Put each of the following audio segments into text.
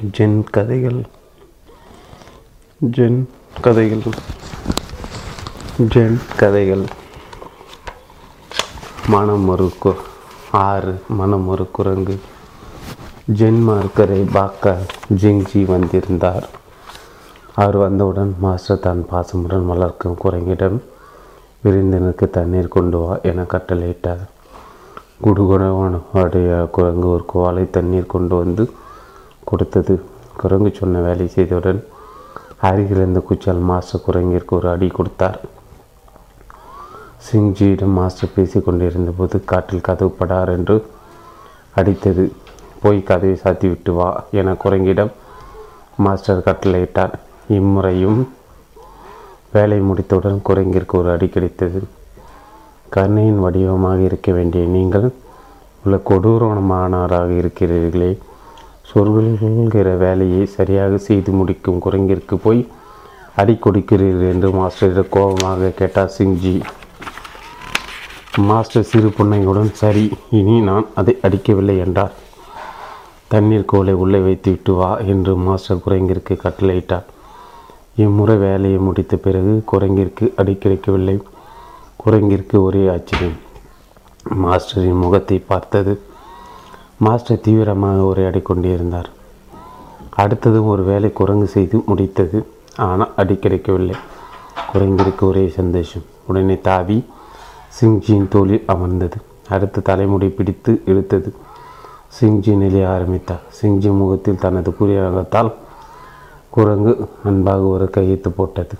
Gen கதைகள். Gen கதைகள். Gen கதைகள். மனம் ஒரு கு ஆறு மனம் ஒரு குரங்கு. ஜென் மார்க்கரை பார்க்க ஜிங்ஜி வந்திருந்தார். அவர் வந்தவுடன் மாஸ்டர் தான் பாசமுடன் வளர்க்கும் குரங்கிடம் விருந்தினருக்கு தண்ணீர் கொண்டு வா என கட்டளையிட்டார். குடுகுணவானுடைய குரங்கு ஒரு குவாலை தண்ணீர் கொண்டு வந்து கொடுத்தது. குரங்கு சொன்ன வேலை செய்தவுடன் அருகில் இருந்த குச்சால் மாஸ்டர் குரங்கிற்கு ஒரு அடி கொடுத்தார். சிங்ஜியிடம் மாஸ்டர் பேசி கொண்டிருந்த போது காற்றில் கதவு படார் என்று அடித்தது. போய் கதவை சாத்திவிட்டு வா என குரங்கிடம் மாஸ்டர் கட்டளையிட்டார் இம்முறையும் வேலை முடித்தவுடன் குரங்கிற்கு ஒரு அடி கிடைத்தது. கருணையின் வடிவமாக இருக்க வேண்டிய நீங்கள் உள்ள கொடூரமானவராக இருக்கிறீர்களே. சொல்கிற வேலையை சரியாக செய்து முடிக்கும் குரங்கிற்கு போய் அடி கொடுக்கிறீர்கள் என்று மாஸ்டரிடம் கோபமாக கேட்டார் சிங்ஜி. மாஸ்டர் சிறு புன்னையுடன் சரி இனி நான் அதை அடிக்கவில்லை என்றார். தண்ணீர் கோலை உள்ளே வைத்துவிட்டு வா என்று மாஸ்டர் குரங்கிற்கு கட்டளையிட்டார். இம்முறை வேலையை முடித்த பிறகு குரங்கிற்கு அடி கிடைக்கவில்லை. குரங்கிற்கு ஒரே ஆச்சரியம். மாஸ்டரின் முகத்தை பார்த்தது மாஸ்டர் தீவிரமாக உரையாடி கொண்டிருந்தார். அடுத்ததும் ஒரு வேலை குரங்கு செய்து முடித்தது. ஆனால் அடி கிடைக்கவில்லை. குரங்கிற்கு ஒரே சந்தோஷம் உடனே தாவி சிங்ஜியின் தோளில் அமர்ந்தது. அடுத்து தலைமுடி பிடித்து இழுத்தது. சிங்ஜி நிலைய ஆரம்பித்தார். சிங்ஜி முகத்தில் தனது குறியகத்தால் குரங்கு அன்பாக ஒரு கையெழுத்து போட்டது.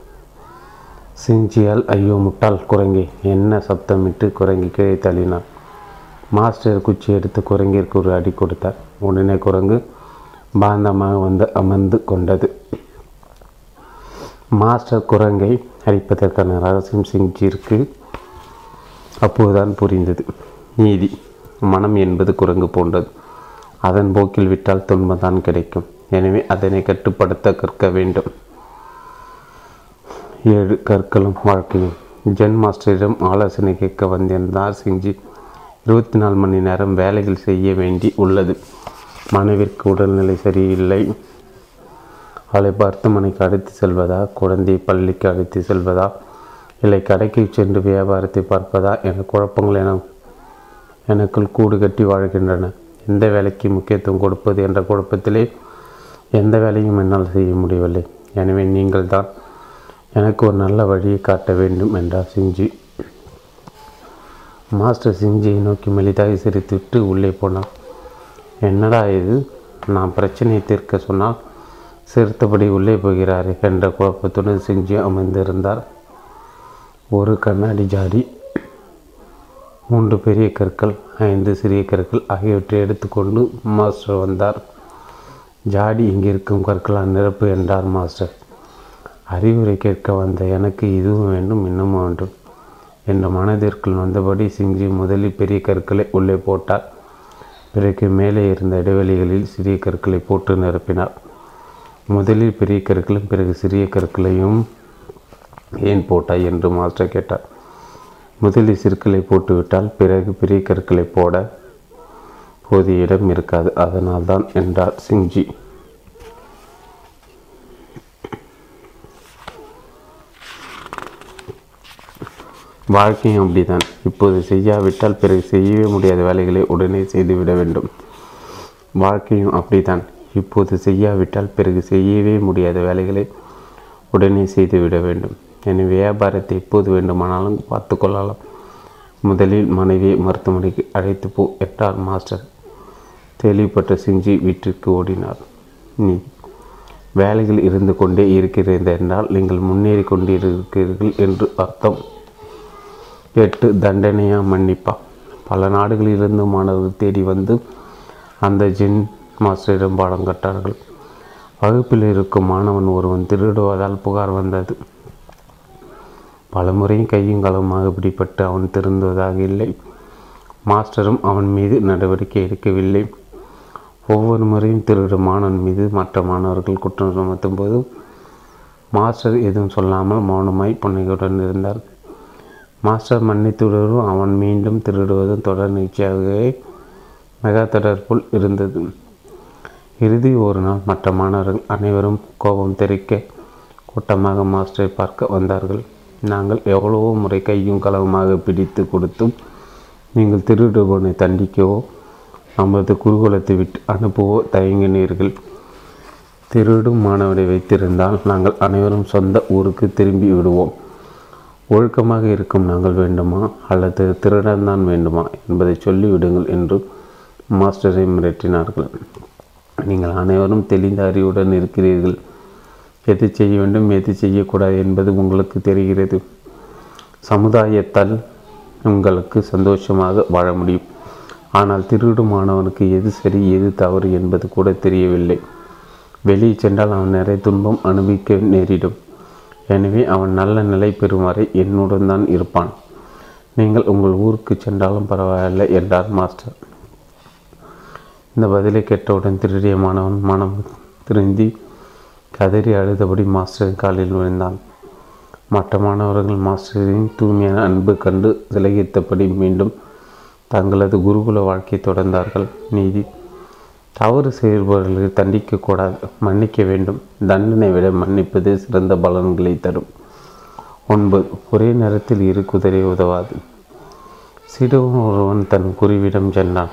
சிங்ஜியால் ஐயோ முட்டாள் குரங்கி என்ன சப்தமிட்டு குரங்கி கீழே தள்ளினார் மாஸ்டர் குச்சி எடுத்து குரங்கிற்கு ஒரு அடி கொடுத்தார். உடனே குரங்கு பாந்தமாக வந்து அமர்ந்து கொண்டது. மாஸ்டர் குரங்கை அடிப்பதற்கான ரகசியம் சிங்ஜிற்கு அப்போதுதான் புரிந்தது. நீதி மனம் என்பது குரங்கு போன்றது. அதன் போக்கில் விட்டால் துன்பம்தான் கிடைக்கும். எனவே அதனை கட்டுப்படுத்த கற்க வேண்டும். ஏழு கற்களும் வாழ்க்கையும். ஜென் மாஸ்டரிடம் ஆலோசனை கேட்க வந்திருந்தார் சிங்ஜி இருபத்தி நாலு மணி நேரம் வேலைகள் செய்ய வேண்டி உள்ளது. மனைவிற்கு உடல்நிலை சரியில்லை. அவளை மருத்துவமனைக்கு அழைத்து செல்வதா? குழந்தையை பள்ளிக்கு அழைத்து செல்வதா? இல்லை கடைக்கு சென்று வியாபாரத்தை பார்ப்பதா? என குழப்பங்கள் என எனக்குள் கூடு கட்டி வாழ்கின்றன. எந்த வேலைக்கு முக்கியத்துவம் கொடுப்பது என்ற குழப்பத்திலே எந்த வேலையும் என்னால் செய்ய முடியவில்லை. எனவே நீங்கள் தான் எனக்கு ஒரு நல்ல வழியை காட்ட வேண்டும் என்றார் சிஞ்சி. மாஸ்டர் சிங்ஜியை நோக்கி மெலிதாக சிரித்துவிட்டு உள்ளே போனான். என்னடா இது? நான் பிரச்சனையை தீர்க்க சொன்னால் சிரித்தபடி உள்ளே போகிறார் என்ற குழப்பத்துடன் சிங்ஜி அமர்ந்திருந்தார். ஒரு கண்ணாடி ஜாடி மூன்று பெரிய கற்கள் ஐந்து சிறிய கற்கள் ஆகியவற்றை எடுத்துக்கொண்டு மாஸ்டர் வந்தார். ஜாடி இங்கிருக்கும் கற்களால் நிரப்பு என்றார் மாஸ்டர். அறிவுரை கேட்க வந்த எனக்கு இதுவும் வேண்டும் இன்னமும் வேண்டும். என்ற மனதிற்குள் வந்தபடி சிங்ஜி முதலில் பெரிய கற்களை உள்ளே போட்டார் பிறகு மேலே இருந்த இடைவெளிகளில் சிறிய கற்களை போட்டு நிரப்பினார் முதலில் பெரிய கற்களும் பிறகு சிறிய கற்களையும் ஏன் போட்டாய் என்று மாஸ்டர் கேட்டார். முதலில் சிற்களை போட்டுவிட்டால் பிறகு பெரிய கற்களை போட போதிய இடம் இருக்காது. அதனால்தான் என்றார் சிங்ஜி. வாழ்க்கையும் அப்படிதான் இப்போது செய்யாவிட்டால் பிறகு செய்யவே முடியாத வேலைகளை உடனே செய்துவிட வேண்டும். வாழ்க்கையும் அப்படித்தான். இப்போது செய்யாவிட்டால் பிறகு செய்யவே முடியாத வேலைகளை உடனே செய்துவிட வேண்டும். என் வியாபாரத்தை எப்போது வேண்டுமானாலும் பார்த்து கொள்ளலாம். முதலில் மனைவியை மருத்துவமனைக்கு அழைத்து போ எட்டார் மாஸ்டர். தெளிவுபட்ட சிஞ்சி வீட்டிற்கு ஓடினார். நீ வேலைகள் இருந்து கொண்டே இருக்கிறது என்றால் நீங்கள் முன்னேறி கொண்டிருக்கிறீர்கள் என்று அர்த்தம். எட்டு தண்டனையா மன்னிப்பா. பல நாடுகளிலிருந்து மாணவர்கள் தேடி வந்து அந்த ஜின் மாஸ்டரிடம் பாடம் கட்டார்கள் வகுப்பில் இருக்கும் மாணவன் ஒருவன் திருடுவதால் புகார் வந்தது. பல முறையும் கையும் களவுமாக பிடிப்பட்டு அவன் திருந்துவதாக இல்லை. மாஸ்டரும் அவன் மீது நடவடிக்கை எடுக்கவில்லை. ஒவ்வொரு முறையும் திருடும் மாணவன் மீது மற்ற மாணவர்கள் குற்றம் சுமத்தும் போது மாஸ்டர் எதுவும் சொல்லாமல் மௌனமாய் புன்னகையுடன் இருந்தார். மாஸ்டர் மன்னித்துவிடுவதும் அவன் மீண்டும் திருடுவதும் தொடர் நிகழ்ச்சியாகவே மெகா தொடர்புள் இருந்தது. இறுதி ஒரு நாள் மற்ற மாணவர்கள் அனைவரும் கோபம் தெரிக்க கூட்டமாக மாஸ்டரை பார்க்க வந்தார்கள். நாங்கள் எவ்வளவோ முறை கையும் களவுமாக பிடித்து கொடுத்தும் நீங்கள் திருடுபவனை தண்டிக்கவோ நமது குருகுலத்தை விட்டு அனுப்பவோ தயங்கினீர்கள். திருடும் மாணவனை வைத்திருந்தால் நாங்கள் அனைவரும் சொந்த ஊருக்கு திரும்பி விடுவோம். ஒழுக்கமாக இருக்கும் நாங்கள் வேண்டுமா? அல்லது திருடன்தான் வேண்டுமா? என்பதை சொல்லிவிடுங்கள் என்று மாஸ்டரை மிரட்டினார்கள். நீங்கள் அனைவரும் தெளிந்த அறிவுடன் இருக்கிறீர்கள். எது செய்ய வேண்டும் எது செய்யக்கூடாது என்பது உங்களுக்கு தெரிகிறது. சமுதாயத்தால் உங்களுக்கு சந்தோஷமாக வாழ முடியும். ஆனால் திருடும் மாணவனுக்கு எது சரி எது தவறு என்பது கூட தெரியவில்லை. வெளியே சென்றால் அவன் நிறைய துன்பம் அனுபவிக்க நேரிடும். எனவே அவன் நல்ல நிலை பெறும் வரை என்னுடன் தான் இருப்பான். நீங்கள் உங்கள் ஊருக்கு சென்றாலும் பரவாயில்லை என்றார் மாஸ்டர். இந்த பதிலை கேட்டவுடன் திருடிய மாணவன் மனம் திருந்தி கதறி அழுதபடி மாஸ்டரின் காலில் விழுந்தான். மற்ற மாணவர்கள் மாஸ்டரின் தூய்மையான அன்பு கண்டு விலகித்தபடி மீண்டும் தங்களது குருகுல வாழ்க்கையை தொடர்ந்தார்கள். நீதி தவறு செய்பவர்களை தண்டிக்கக்கூடாது. மன்னிக்க வேண்டும். தண்டனை விட மன்னிப்பது சிறந்த பலன்களை தரும். ஒன்பது ஒரே நேரத்தில் இரு குதிரை உதவாது. சிறுவன் ஒருவன் தன் குருவிடம் சென்றான்.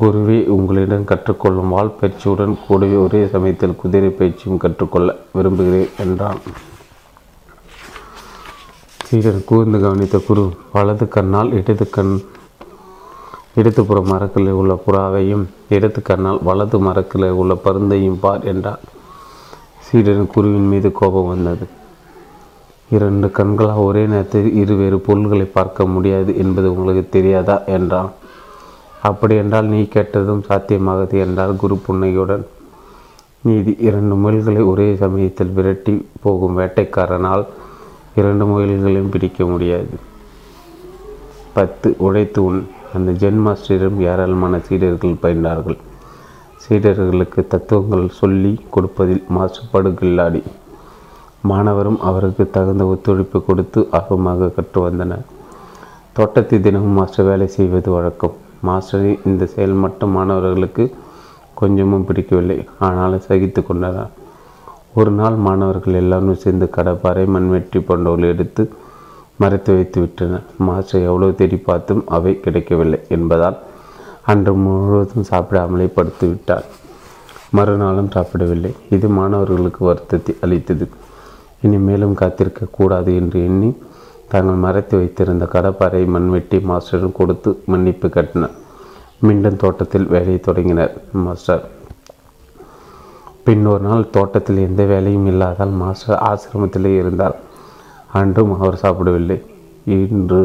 குருவே உங்களிடம் கற்றுக்கொள்ளும் வால் பயிற்சியுடன் கூடவே ஒரே சமயத்தில் குதிரை பயிற்சியும் கற்றுக்கொள்ள விரும்புகிறேன் என்றான். சீடன் கூர்ந்து கவனித்த குரு வலது கண்ணால் இடது கண் இடதுபுற மரக்கிளை உள்ள புறாவையும் இடது கண்ணால் வலது மரக்கிளை உள்ள பருந்தையும் பார் என்றார். சீடன் குருவின் மீது கோபம் வந்தது. இரண்டு கண்களால் ஒரே நேரத்தில் இருவேறு பொருள்களை பார்க்க முடியாது என்பது உங்களுக்கு தெரியாதா? என்றான். அப்படி என்றால் நீ கேட்டதும் சாத்தியமாகது என்றால் குரு புன்னையுடன் நீதி இரண்டு முயல்களை ஒரே சமயத்தில் விரட்டி போகும் வேட்டைக்காரனால் இரண்டு முயல்களையும் பிடிக்க முடியாது. பத்து உழைத்து உன் அந்த ஜென் மாஸ்டரிடம் ஏராளமான சீடர்கள் பயின்றார்கள். சீடர்களுக்கு தத்துவங்கள் சொல்லி கொடுப்பதில் மாசுபாடு கில்லாடி மாணவரும் அவருக்கு தகுந்த ஒத்துழைப்பு கொடுத்து ஆர்வமாக கற்று வந்தனர். தோட்டத்தில் தினமும் மாஸ்டர் வேலை செய்வது வழக்கம். மாஸ்டரின் இந்த செயல் மட்டும் மாணவர்களுக்கு கொஞ்சமும் பிடிக்கவில்லை. ஆனாலும் சகித்து கொண்டனர் ஒரு நாள் மாணவர்கள் எல்லாரும் சேர்ந்து கடப்பாறை மண்வெட்டி போன்றவர்கள் எடுத்து மறைத்து வைத்து விட்டனர் மாஸ்டர் எவ்வளவு தேடி பார்த்தும் அவை கிடைக்கவில்லை என்பதால் அன்று முழுவதும் சாப்பிடாமலே படுத்து விட்டார் மறுநாளும் சாப்பிடவில்லை. இது மாணவர்களுக்கு வருத்தத்தை அளித்தது. இனி மேலும் காத்திருக்க கூடாது என்று எண்ணி தாங்கள் மறைத்து வைத்திருந்த கடப்பாறை மண்வெட்டி மாஸ்டரிடம் கொடுத்து மன்னிப்பு கட்டினர். மீண்டும் தோட்டத்தில் வேலையை தொடங்கினர் மாஸ்டர். பின் ஒரு நாள் தோட்டத்தில் எந்த வேலையும் இல்லாதால் மாஸ்டர் ஆசிரமத்திலே இருந்தார். அன்றும் அவர் சாப்பிடவில்லை. இன்று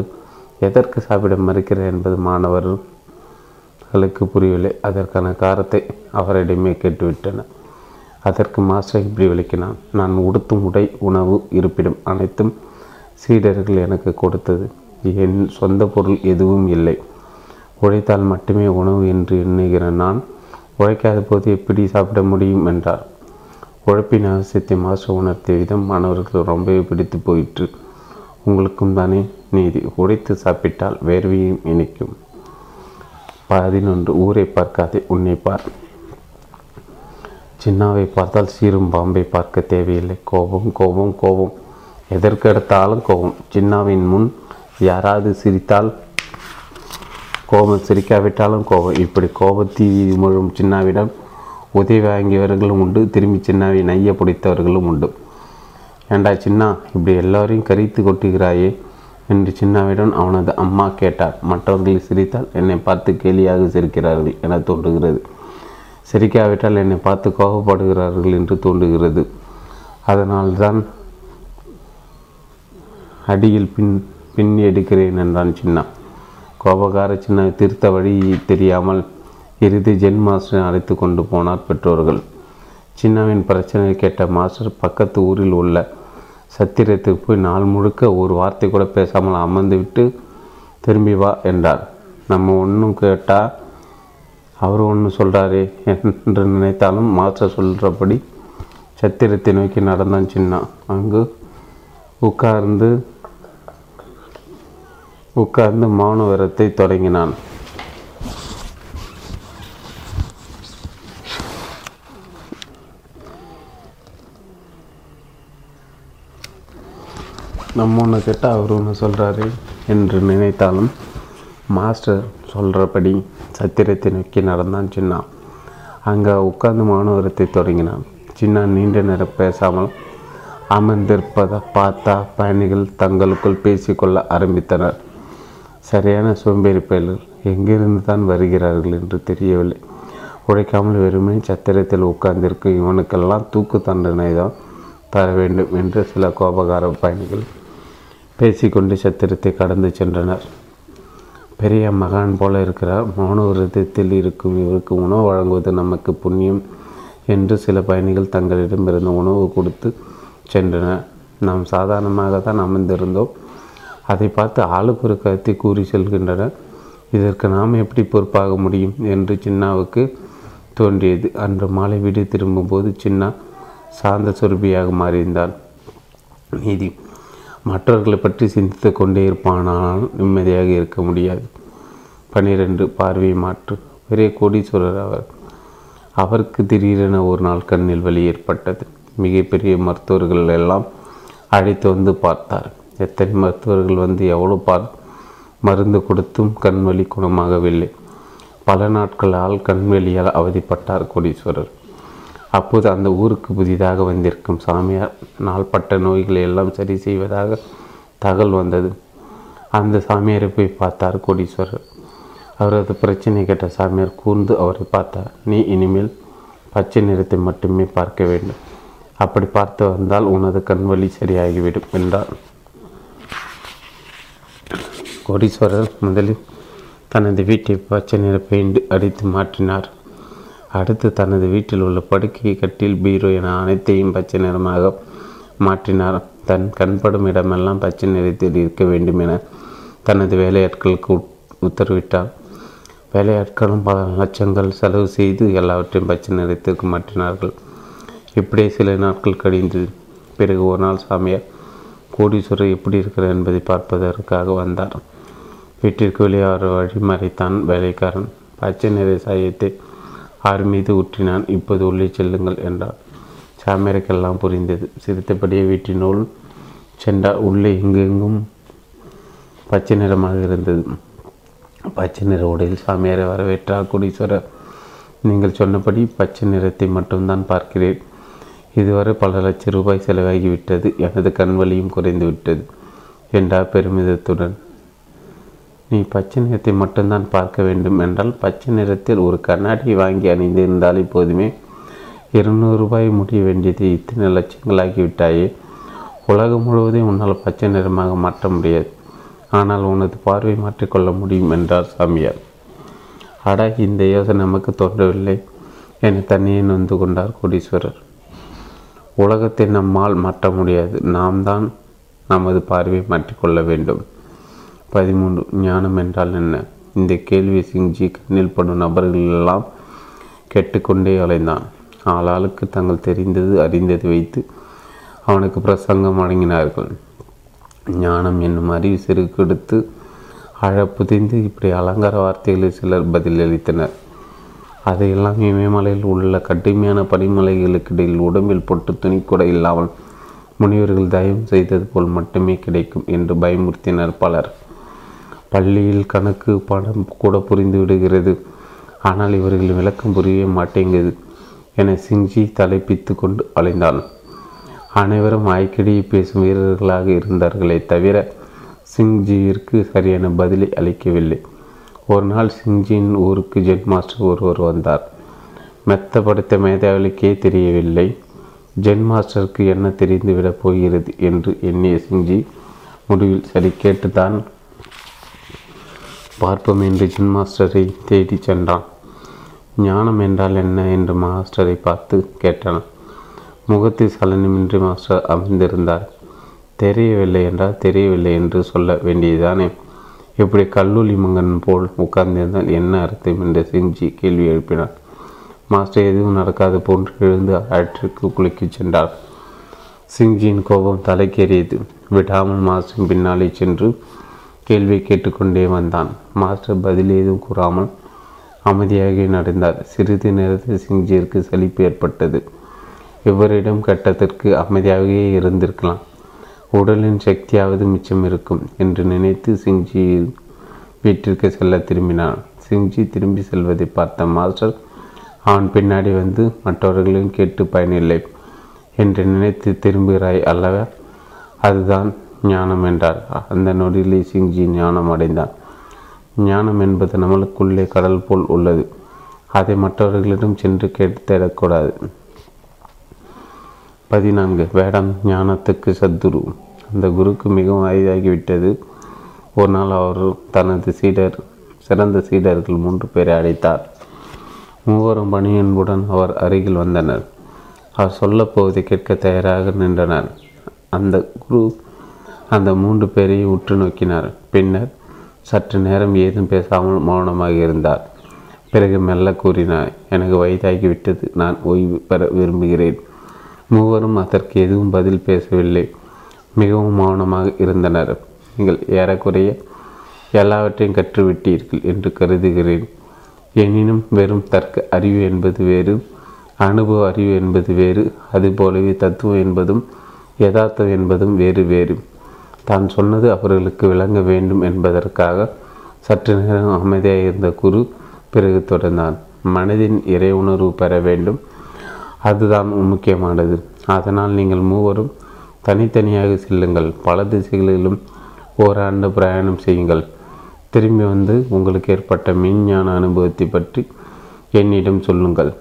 எதற்கு சாப்பிட மறுக்கிறார் என்பது மாணவர்களுக்கு புரியவில்லை. அதற்கான காரத்தை அவரிடமே கேட்டுவிட்டனர் அதற்கு மாஸ்டர் இப்படி விளக்கினான் நான் உடுத்தும் உடை உணவு இருப்பிடம் அனைத்தும் சீடர்கள் எனக்கு கொடுத்தது. என் சொந்த பொருள் எதுவும் இல்லை. உழைத்தால் மட்டுமே உணவு என்று எண்ணுகிற நான் உழைக்காத போது எப்படி சாப்பிட முடியும்? என்றார். உழைப்பின் அவசியத்தை மாஸ்டர் உணர்த்திய விதம் மாணவர்கள் ரொம்பவே பிடித்து போயிற்று. உங்களுக்கும் தானே நீதி. உடைத்து சாப்பிட்டால் வேர்வையும் இணைக்கும் பதினொன்று. ஊரை பார்க்காதே உன்னை பார். சின்னாவை பார்த்தால் சீரும் பாம்பை பார்க்க தேவையில்லை. கோபம் கோபம் கோபம். எதற்கு எடுத்தாலும் கோபம். சின்னாவின் முன் யாராவது சிரித்தால் கோபம். சிரிக்காவிட்டாலும் கோபம். இப்படி கோபத்தீ முழும் சின்னாவிடம் உதவி வாங்கியவர்களும் உண்டு திரும்பி சின்னாவை நைய பிடித்தவர்களும் உண்டு. ஏண்டா சின்னா இப்படி எல்லாரையும் கரித்து கொட்டுகிறாயே என்று சின்னாவிடம் அவனது அம்மா கேட்டார். மற்றவர்கள் சிரித்தால் என்னை பார்த்து கேலியாக சிரிக்கிறார்கள் என தோன்றுகிறது. சிரிக்காவிட்டால் என்னை பார்த்து கோபப்படுகிறார்கள் என்று தோன்றுகிறது. அதனால்தான் அடியில் பின் பின் எடுக்கிறேன் என்றான் சின்னா. கோபக்கார சின்ன திருத்த வழி தெரியாமல் இறுதி ஜென் மாஸ்டரை அழைத்து கொண்டு போனார் பெற்றோர்கள். சின்னாவின் பிரச்சனை கேட்ட மாஸ்டர் பக்கத்து ஊரில் உள்ள சத்திரத்துக்கு போய் நாள் முழுக்க ஒரு வார்த்தை கூட பேசாமல் அமர்ந்து விட்டு திரும்பி வா என்றார். நம்ம ஒன்றும் கேட்டால் அவர் ஒன்று சொல்கிறாரே என்று நினைத்தாலும் மாஸ்டர் சொல்கிறபடி சத்திரத்தை நோக்கி நடந்தான் சின்னா. அங்கு உட்கார்ந்து உட்கார்ந்து மௌன விரத்தை தொடங்கினான். நம்ம ஒன்று கேட்டால் அவர் ஒன்று சொல்கிறாரு என்று நினைத்தாலும் மாஸ்டர் சொல்கிறபடி சத்திரத்தை நோக்கி நடந்தான் சின்னா. அங்கே உட்கார்ந்து மாணவரத்தை தொடங்கினான். சின்னா நீண்ட நேரம் பேசாமல் அமர்ந்திருப்பதை பார்த்தா பயணிகள் தங்களுக்குள் பேசிக்கொள்ள ஆரம்பித்தனர். சரியான சோம்பேறி பயல்கள் எங்கிருந்து தான் வருகிறார்கள் என்று தெரியவில்லை. உழைக்காமல் வெறுமனே சத்திரத்தில் உட்கார்ந்திருக்கும் இவனுக்கெல்லாம் தூக்கு தண்டனை தான் தர வேண்டும் என்று சில கோபகார பயணிகள் பேசிக்கொண்டு சத்திரத்தை கடந்து சென்றனர். பெரிய மகான் போல இருக்கிறார் மௌன விரதத்தில் இருக்கும் இவருக்கு உணவு வழங்குவது நமக்கு புண்ணியம் என்று சில பயணிகள் தங்களிடமிருந்து உணவு கொடுத்து சென்றனர். நாம் சாதாரணமாக தான் அமர்ந்திருந்தோம். அதை பார்த்து ஆளுக்கு ஒரு கருத்தை கூறி செல்கின்றனர். இதற்கு நாம் எப்படி பொறுப்பாக முடியும் என்று சின்னாவுக்கு தோன்றியது. அன்று மாலை வீடு திரும்பும்போது சின்னா சாந்த சுரபியாக மாறியிருந்தான். நீதி மற்றவர்களை பற்றி சிந்தித்து கொண்டே இருப்பானால் நிம்மதியாக இருக்க முடியாது. பனிரெண்டு பார்வையை மாற்று. பெரிய கோடீஸ்வரர் அவர். அவருக்கு திடீரென ஒரு நாள் கண்ணில் வலி ஏற்பட்டது. மிகப்பெரிய மருத்துவர்கள் எல்லாம் அழைத்து வந்து பார்த்தார். எத்தனை மருத்துவர்கள் வந்து எவ்வளோ பார் மருந்து கொடுத்தும் கண்வலி குணமாகவில்லை. பல நாட்களால் கண்வெளியால் அவதிப்பட்டார் கோடீஸ்வரர். அப்போது அந்த ஊருக்கு புதிதாக வந்திருக்கும் சாமியார் நாள்பட்ட நோய்களை எல்லாம் சரி செய்வதாக தகவல் வந்தது. அந்த சாமியாரை போய் பார்த்தார் கோடீஸ்வரர். அவரது பிரச்சனை கேட்ட சாமியார் கூர்ந்து அவரை பார்த்தார். நீ இனிமேல் பச்சை நிறத்தை மட்டுமே பார்க்க வேண்டும். அப்படி பார்த்து வந்தால் உனது கண் வலி சரியாகிவிடும் என்றார். கோடீஸ்வரர் முதலில் தனது வீட்டை பச்சை நிற பெயிண்ட் அடித்து மாற்றினார். அடுத்து தனது வீட்டில் உள்ள படுக்கை கட்டில் பீரோ என அனைத்தையும் பச்சை நிறமாக மாற்றினார். தன் கண்படும் இடமெல்லாம் பச்சை நிறத்தில் இருக்க வேண்டும் என தனது வேலையாட்களுக்கு உத்தரவிட்டார். வேலையாட்களும் பல லட்சங்கள் செலவு செய்து எல்லாவற்றையும் பச்சை நிறத்திற்கு மாற்றினார்கள். இப்படியே சில நாட்கள் கழிந்தது பிறகு ஒரு நாள் சாமியார் கோடீஸ்வரர் எப்படி இருக்கிறார் என்பதை பார்ப்பதற்காக வந்தார். வீட்டிற்கு வெளியே வழி மறைத்தான் வேலைக்காரன். பச்சை நிற சாயத்தை கார் மீது ஊற்றினான். இப்போது உள்ளே செல்லுங்கள் என்றார். சாமியாருக்கெல்லாம் புரிந்தது. சிரித்தபடியே வீட்டினுள் சென்றார் உள்ளே எங்கெங்கும் பச்சை நிறமாக இருந்தது. பச்சை நிற உடையில் சாமியாரை வரவேற்றார். குடீஸ்வரர் நீங்கள் சொன்னபடி பச்சை நிறத்தை மட்டும்தான் பார்க்கிறேன். இதுவரை பல லட்சம் ரூபாய் செலவாகிவிட்டது. எனது கண் வழியும் குறைந்துவிட்டது என்றார் பெருமிதத்துடன். நீ பச்சை நிறத்தை மட்டும்தான் பார்க்க வேண்டும் என்றால் பச்சை நிறத்தில் ஒரு கண்ணாடி வாங்கி அணிந்திருந்தாலே போதுமே இருநூறு ரூபாய் முடிய வேண்டியது இத்தனை லட்சங்களாகிவிட்டாயே. உலகம் முழுவதையும் உன்னால் பச்சை நிறமாக மாற்ற முடியாது. ஆனால் உனது பார்வை மாற்றிக்கொள்ள முடியும் என்றார் சாமியார். அட இந்த யோசனை நமக்கு தோன்றவில்லை என தண்ணியை நொந்து கொண்டார் கோடீஸ்வரர். உலகத்தை நம்மால் மாற்ற முடியாது. நாம் தான் நமது பார்வையை மாற்றிக்கொள்ள வேண்டும். பதிமூன்று ஞானம் என்றால் என்ன? இந்த கேள்வி சிங்ஜி கண்ணில் படும் நபர்களெல்லாம் கேட்டுக்கொண்டே அலைந்தான். ஆளாளுக்கு தங்கள் தெரிந்தது அறிந்தது வைத்து அவனுக்கு பிரசங்கம் வழங்கினார்கள். ஞானம் என்னும் அறிவு சிறுக்கெடுத்து அழ புதிந்து இப்படி அலங்கார வார்த்தைகளை சிலர் பதிலளித்தனர். அதையெல்லாம் இமயமலையில் உள்ள கடுமையான பனிமலைகளுக்கிடையில் உடம்பில் பொட்டு துணி கூட இல்லாமல் முனிவர்கள் தயவு செய்தது போல் மட்டுமே கிடைக்கும் என்று பயமுறுத்தினர் பலர். பள்ளியில் கணக்கு பாடம் கூட புரிந்து விடுகிறது. ஆனால் இவர்கள் விளக்கம் புரியவே மாட்டேங்குது என சிங்ஜி தலைப்பித்து கொண்டு அலைந்தான் அனைவரும் ஆய்க்கடியை பேசும் வீரர்களாக இருந்தார்களே தவிர சிங்ஜியிற்கு சரியான பதிலை அளிக்கவில்லை. ஒரு நாள் சிங்ஜியின் ஊருக்கு ஜெட் மாஸ்டர் ஒருவர் வந்தார். மெத்த படுத்த மேதாவிலுக்கே தெரியவில்லை. ஜென் மாஸ்டருக்கு என்ன தெரிந்துவிடப் போகிறது என்று எண்ணிய சிங்ஜி முடிவில் சரி கேட்டுத்தான் பார்ப்போம் என்று ஜின் மாஸ்டரை தேடி சென்றான். ஞானம் என்றால் என்ன? என்று மாஸ்டரை பார்த்து கேட்டான். முகத்தில் சலனமின்றி மாஸ்டர் அமர்ந்திருந்தார். தெரியவில்லை என்றால் தெரியவில்லை என்று சொல்ல வேண்டியதுதானே? இப்படி கல்லூலி மங்கன் போல் உட்கார்ந்திருந்தால் என்ன அர்த்தம்? என்று சிங்ஜி கேள்வி எழுப்பினார் மாஸ்டர் எதுவும் நடக்காது போன்று எழுந்து ஆற்றிற்கு குளிக்கச் சென்றார். சிங்ஜியின் கோபம் தலைக்கேறியது. விடாமல் மாஸ்டரின் பின்னாலே சென்று கேள்வி கேட்டுக்கொண்டே வந்தான். மாஸ்டர் பதில் ஏதும் கூறாமல் அமைதியாக நடந்தார். சிறிது நேரத்தில் சிங்ஜியிற்கு சலிப்பு ஏற்பட்டது. இவரிடம் கட்டத்திற்கு அமைதியாகவே இருந்திருக்கலாம். உடலின் சக்தியாவது மிச்சம் இருக்கும் என்று நினைத்து சிங்ஜி வீட்டிற்கு செல்ல திரும்பினான். சிங்ஜி திரும்பி செல்வதை பார்த்த மாஸ்டர் அவன் பின்னாடி வந்து மற்றவர்களையும் கேட்டு பயனில்லை என்று நினைத்து திரும்புகிறாய் அல்லவா? அதுதான் ஞானம் என்றார். அந்த நொடியிலே சிங்ஜி ஞானம் அடைந்தான். ஞானம் என்பது நம்மளுக்குள்ளே கடல் போல் உள்ளது. அதை மற்றவர்களிடம் சென்று கேட்டு தேடக்கூடாது. பதினான்கு. வேடம் ஞானத்துக்கு சத்துரு அந்த குருக்கு மிகவும் வயதாகிவிட்டது ஒரு நாள் அவர் தனது சீடர் சிறந்த சீடர்கள் மூன்று பேரை அழைத்தார். மூவரும் பணியன்புடன் அவர் அருகில் வந்தனர். அவர் சொல்லப்போவதை கேட்க தயாராக நின்றனர். அந்த குரு அந்த மூன்று பேரையும் உற்று நோக்கினார். பின்னர் சற்று நேரம் ஏதும் பேசாமல் மௌனமாக இருந்தார். பிறகு மெல்ல கூறினார் எனக்கு வயதாகிவிட்டது நான் ஓய்வு பெற விரும்புகிறேன். மூவரும் அதற்கு எதுவும் பதில் பேசவில்லை. மிகவும் மௌனமாக இருந்தனர். நீங்கள் ஏறக்குறைய எல்லாவற்றையும் கற்றுவிட்டீர்கள் என்று கருதுகிறேன். எனினும் வெறும் தர்க்க அறிவு என்பது வேறு அனுபவ அறிவு என்பது வேறு அதுபோலவே தத்துவம் என்பதும் யதார்த்தம் என்பதும் வேறு வேறு. தான் சொன்னது அவர்களுக்கு விளங்க வேண்டும் என்பதற்காக சற்று நேரம் அமைதியாக இருந்த குரு பிறகு தொடர்ந்தான். மனதின் இறை உணர்வு பெற வேண்டும். அதுதான் முக்கியமானது. அதனால் நீங்கள் மூவரும் தனித்தனியாக செல்லுங்கள். பல திசைகளிலும் ஓராண்டு பிரயாணம் செய்யுங்கள். திரும்பி வந்து உங்களுக்கு ஏற்பட்ட மின்ஞான அனுபவத்தை பற்றி என்னிடம் சொல்லுங்கள்.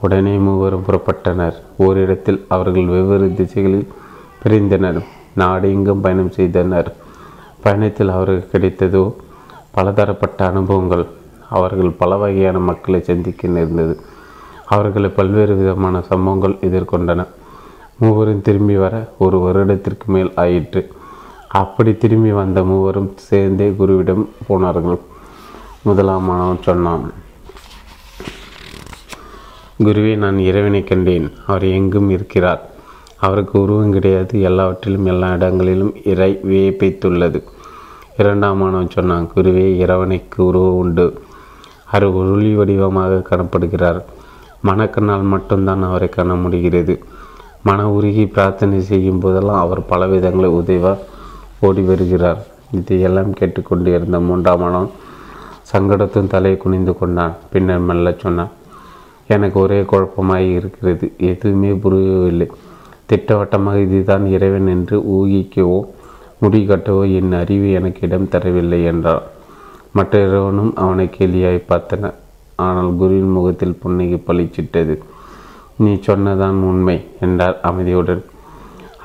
உடனே மூவரும் புறப்பட்டனர். ஓரிடத்தில் அவர்கள் வெவ்வேறு திசைகளில் பிரிந்தனர். நாடு எங்கும் பயணம் செய்தனர். பயணத்தில் அவருக்கு கிடைத்ததோ பலதரப்பட்ட அனுபவங்கள் அவர்கள் பல வகையான மக்களை சந்திக்க நேர்ந்தது. அவர்களை பல்வேறு விதமான சம்பவங்கள் எதிர்கொண்டன. மூவரும் திரும்பி வர ஒரு வருடத்திற்கு மேல் ஆயிற்று. அப்படி திரும்பி வந்த மூவரும் சேர்ந்தே குருவிடம் போனார்கள். முதலாம் மாணவன் சொன்னான் குருவே நான் இறைவனை கண்டேன். அவர் எங்கும் இருக்கிறார். அவருக்கு உருவம் கிடையாது. எல்லாவற்றிலும் எல்லா இடங்களிலும் இறை வியப்பித்துள்ளது. இரண்டாம் மாணவன் சொன்னான் குருவே இறைவனுக்கு உருவம் உண்டு. அவர் ஒளி வடிவமாக காணப்படுகிறார். மனக்கண்ணால் மட்டும்தான் அவரை காண முடிகிறது. மன உருகி பிரார்த்தனை செய்யும் போதெல்லாம் அவர் பல விதங்களை உதவ ஓடி வருகிறார். இதையெல்லாம் கேட்டுக்கொண்டு இருந்த மூன்றாம் மாணவன் சங்கடத்தும் தலையை குனிந்து கொண்டான். பின்னர் மெல்ல சொன்னான் எனக்கு ஒரே குழப்பமாக இருக்கிறது. எதுவுமே புரியவில்லை. திட்டவட்டமாக இதுதான் இறைவன் என்று ஊகிக்கவோ முடிகட்டவோ என் அறிவு எனக்கு இடம் தரவில்லை என்றார். மற்ற இறைவனும் அவனை கேலியாய் பார்த்தன. ஆனால் குருவின் முகத்தில் புன்னகை பளிச்சிட்டது. நீ சொன்னதான் உண்மை என்றார் அமைதியுடன்.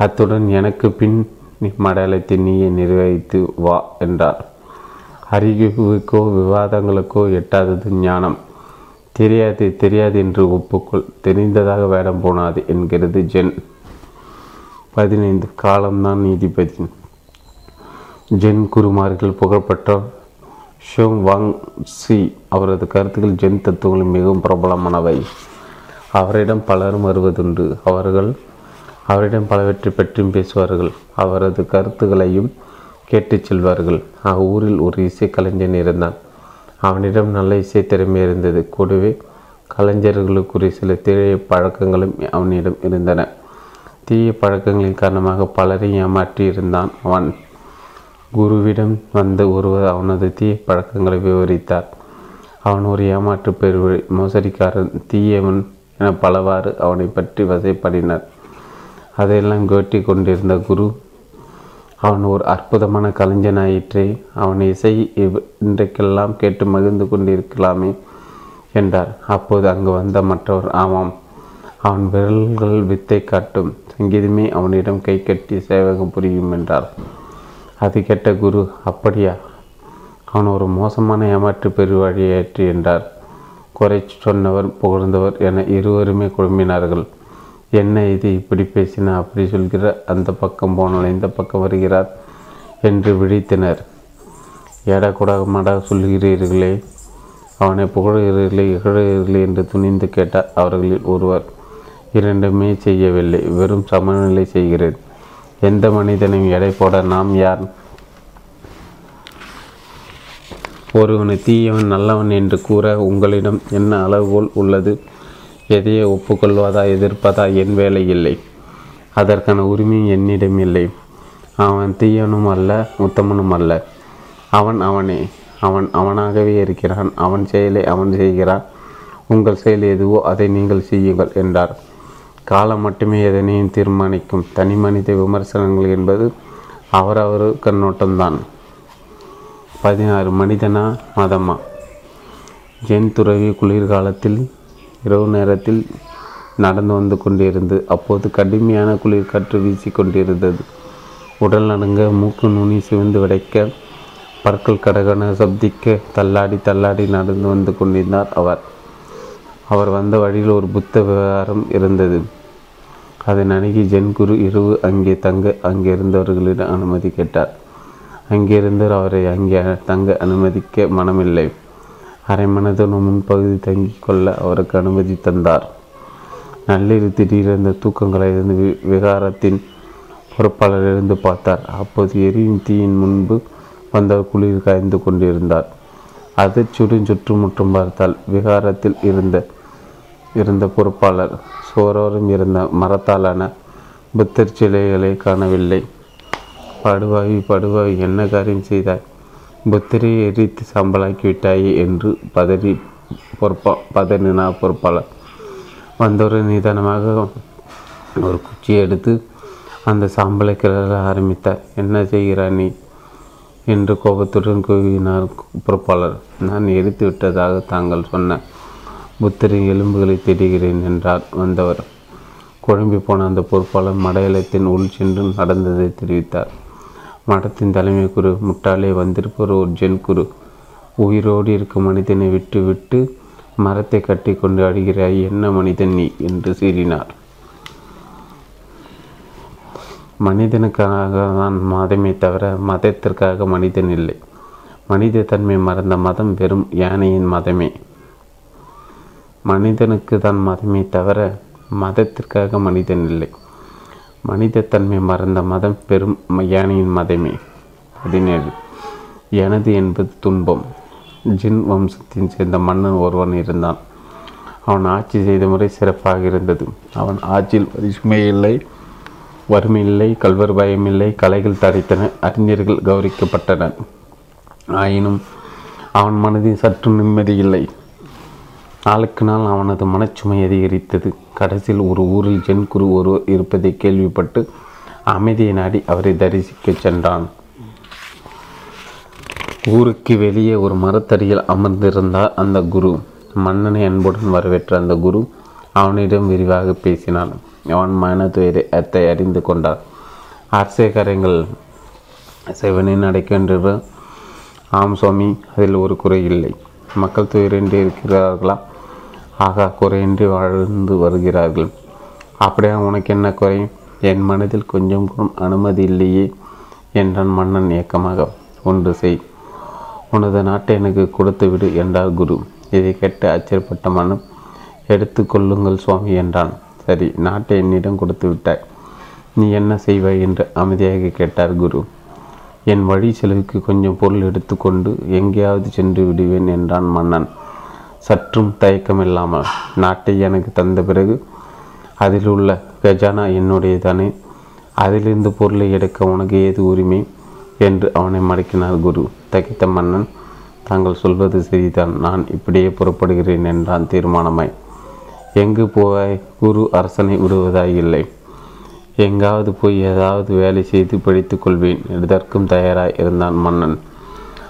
அத்துடன் எனக்கு பின் மடலத்தை நீயே நிர்வகித்து வா என்றார். அறிவுக்கோ விவாதங்களுக்கோ எட்டாதது ஞானம். தெரியாது தெரியாது என்று ஒப்புக்கொள். தெரிந்ததாக வேடம் போனாது என்கிறது ஜென். பதினைந்து காலம்தான் நீதிபதி. ஜென் குருமார்கள் புகழ்பெற்ற ஷோங் வாங் சி அவரது கருத்துக்கள் ஜென் தத்துவங்கள் மிகவும் பிரபலமானவை. அவரிடம் பலரும் வருவதுண்டு. அவர்கள் அவரிடம் பலவற்றை பற்றியும் பேசுவார்கள். அவரது கருத்துக்களையும் கேட்டுச் செல்வார்கள். அவ்வூரில் ஒரு இசை கலைஞன் இருந்தான். அவனிடம் நல்ல இசை திறமை இருந்தது. கூடவே கலைஞர்களுக்குரிய சில திரைய பழக்கங்களும் அவனிடம் இருந்தன. தீய பழக்கங்களின் காரணமாக பலரை ஏமாற்றியிருந்தான் அவன். குருவிடம் வந்த ஒருவர் அவனது தீய பழக்கங்களை விவரித்தார். அவன் ஒரு ஏமாற்று பெருவழி மோசடிக்காரன் தீயவன் என பலவாறு அவனை பற்றி வசைப்படினார். அதையெல்லாம் கேட்டி கொண்டிருந்த குரு அவன் ஒரு அற்புதமான கலைஞனாயிற்றே அவன் இசை இன்றைக்கெல்லாம் கேட்டு மகிழ்ந்து கொண்டிருக்கலாமே என்றார். அப்போது அங்கு வந்த மற்றவர் ஆமாம் அவன் விரல்கள் வித்தை காட்டும். சங்கீதமே அவனிடம் கை கட்டி சேவகம் புரியும் என்றார். அது கேட்ட குரு அப்படியா? அவன் ஒரு மோசமான ஏமாற்று பெருவழியாற்று என்றார். குறை சொன்னவர் புகழ்ந்தவர் என இருவருமே குழம்பினார்கள். என்ன இது இப்படி பேசினா அப்படி சொல்கிற அந்த பக்கம் போனால் இந்த பக்கம் வருகிறார் என்று விழித்தனர். ஏடா கூடமாடா சொல்கிறீர்களே அவனை புகழ்கிறீர்களே இகழ்கிறீர்களே என்று துணிந்து கேட்டார் அவர்களில் ஒருவர். இரண்டுமே செய்யவில்லை. வெறும் சமநிலை செய்கிறேன். எந்த மனிதனையும் எடை போட நாம் யார்? ஒருவனை தீயவன் நல்லவன் என்று கூற உங்களிடம் என்ன அளவுகோல் உள்ளது? எதையே ஒப்புக்கொள்வதா எதிர்ப்பதா? என் வேலை இல்லை. அதற்கான உரிமையும் என்னிடம் இல்லை. அவன் தீயனும் அல்ல உத்தமனும் அல்ல. அவன் அவனே. அவன் அவனாகவே இருக்கிறான். அவன் செயலை அவன் செய்கிறான். உங்கள் செயல் எதுவோ அதை நீங்கள் செய்யுங்கள் என்றார். காலம் மட்டுமே எதனையும் தீர்மானிக்கும். தனி மனித விமர்சனங்கள் என்பது அவரவர் கண்ணோட்டம்தான் பதினாறு மனிதனா மதமா? ஜென் துறவி குளிர்காலத்தில் இரவு நேரத்தில் நடந்து வந்து கொண்டிருந்து அப்போது கடுமையான குளிர் காற்று வீசி கொண்டிருந்தது. உடல் நடுங்க மூக்கு நுனி சிவந்து விடைக்க பற்கள் கடகன சப்திக்க தள்ளாடி தள்ளாடி நடந்து வந்து கொண்டிருந்தார் அவர். அவர் வந்த வழியில் ஒரு புத்த விவகாரம் இருந்தது. அதை நணுகி ஜென் குரு இரவு அங்கே தங்க அங்கே இருந்தவர்களிடம் அனுமதி கேட்டார். அங்கிருந்தவர் அவரை அங்கே தங்க அனுமதிக்க மனமில்லை. அரை மனதுடன் முன்பகுதி தங்கிக் கொள்ள அவருக்கு அனுமதி தந்தார். நள்ளிரு திடீரென தூக்கங்களிலிருந்து வி விகாரத்தின் பொறுப்பாளர் இருந்து பார்த்தார். அப்போது எரியும் தீயின் முன்பு வந்தவர் குளிர் காய்ந்து கொண்டிருந்தார். அதிர்ச்சியுடன் சுற்றுமுற்றும் பார்த்தால் விகாரத்தில் இருந்த இருந்த பொறுப்பாளர். சோரோரும் இருந்த மரத்தாலான புத்தர் சிலைகளை காணவில்லை. படுவாய் படுவாய் என்ன காரியம் செய்தாய்? புத்தரை எரித்து சாம்பலாக்கி விட்டாயே என்று பதறி பொறுப்பா பதறினா பொறுப்பாளர். வந்தவர் நிதானமாக ஒரு குச்சியை எடுத்து அந்த சாம்பலை கிளற ஆரம்பித்தார். என்ன செய்கிறாய் நீ? என்று கோபத்துடன் கூவினார் பொறுப்பாளர். நான் எரித்து விட்டதாக தாங்கள் சொன்ன புத்தரின் எலும்புகளை தேடுகிறேன் என்றார் வந்தவர். குழம்பி போன அந்த பொறுப்பாளர் மடையலத்தின் உள் சென்று நடந்ததை தெரிவித்தார். மடத்தின் தலைமை குரு முட்டாளே வந்திருப்பவர் ஒரு ஜென் குரு. உயிரோடு இருக்கும் மனிதனை விட்டு விட்டு மரத்தை கட்டி கொண்டு அடிகிறாய் என்ன மனிதன் நீ? என்று சீறினார். மனிதனுக்காக தான் மதமே தவிர மதத்திற்காக மனிதன் இல்லை. மனித தன்மை மறந்த மதம் வெறும் யானையின் மதமே. மனிதனுக்கு தான் மதமே தவிர மதத்திற்காக மனிதன் இல்லை. மனித தன்மை மறந்த மதம் பெரும் யானையின் மதமே. பதினேழு. எனது என்பது துன்பம். ஜின் வம்சத்தின் சேர்ந்த மன்னன் ஒருவன் இருந்தான். அவன் ஆட்சி செய்த முறை சிறப்பாக இருந்தது. அவன் ஆட்சியில் வரிசுமை இல்லை வறுமை இல்லை கல்வர் பயமில்லை கலைகள் தடைத்தன அறிஞர்கள் கௌரிக்கப்பட்டனர் ஆயினும் அவன் மனதில் சற்று நிம்மதி இல்லை. நாளுக்கு நாள் அவனது மனச்சுமை அதிகரித்தது. கடைசியில் ஒரு ஊரில் ஜென் குரு ஒருவர் இருப்பதை கேள்விப்பட்டு அமைதியை நாடி அவரை தரிசிக்கச் சென்றான். ஊருக்கு வெளியே ஒரு மரத்தடியில் அமர்ந்திருந்தார் அந்த குரு. மன்னனை அன்புடன் வரவேற்ற அந்த குரு அவனிடம் விரிவாக பேசினான். அவன் மனதுயரத்தை அறிந்து கொண்டார் அரசேகரங்கள் சிவனை நடக்கின்ற ஆம் சுவாமி அதில் ஒரு குறை இல்லை. மக்கள் துயரின்றி இருக்கிறார்களா? ஆகா குறையின்றி வாழ்ந்து வருகிறார்கள். அப்படியா உனக்கு என்ன குறை? என் மனதில் கொஞ்சம் கூட அனுமதி இல்லையே என்றான் மன்னன் ஏக்கமாக. ஒன்று செய். உனது நாட்டை எனக்கு கொடுத்து விடு என்றார் குரு. இதை கேட்டு ஆச்சரியப்பட்ட மனம் எடுத்து கொள்ளுங்கள் சுவாமி என்றான். சரி நாட்டை என்னிடம் கொடுத்து விட்டாய். நீ என்ன செய்வாய்? என்று அமைதியாக கேட்டார் குரு. என் வழி செலவுக்கு கொஞ்சம் பொருள் எடுத்துக்கொண்டு எங்கேயாவது சென்று விடுவேன் என்றான் மன்னன். சற்றும் தயக்கமில்லாமல் நாட்டை எனக்கு தந்த பிறகு அதில் உள்ள கஜானா என்னுடையதானே? அதிலிருந்து பொருளை எடுக்க உனக்கு ஏது உரிமை? என்று அவனை மடக்கினார் குரு. தகித்த மன்னன் தாங்கள் சொல்வது சரிதான். நான் இப்படியே புறப்படுகிறேன் என்றான் தீர்மானமாய். எங்கு போவாய்? குரு அரசனை விடுவதாய் இல்லை. எங்காவது போய் ஏதாவது வேலை செய்து படித்துக் கொள்வேன் எதற்கும் தயாராக இருந்தான் மன்னன்.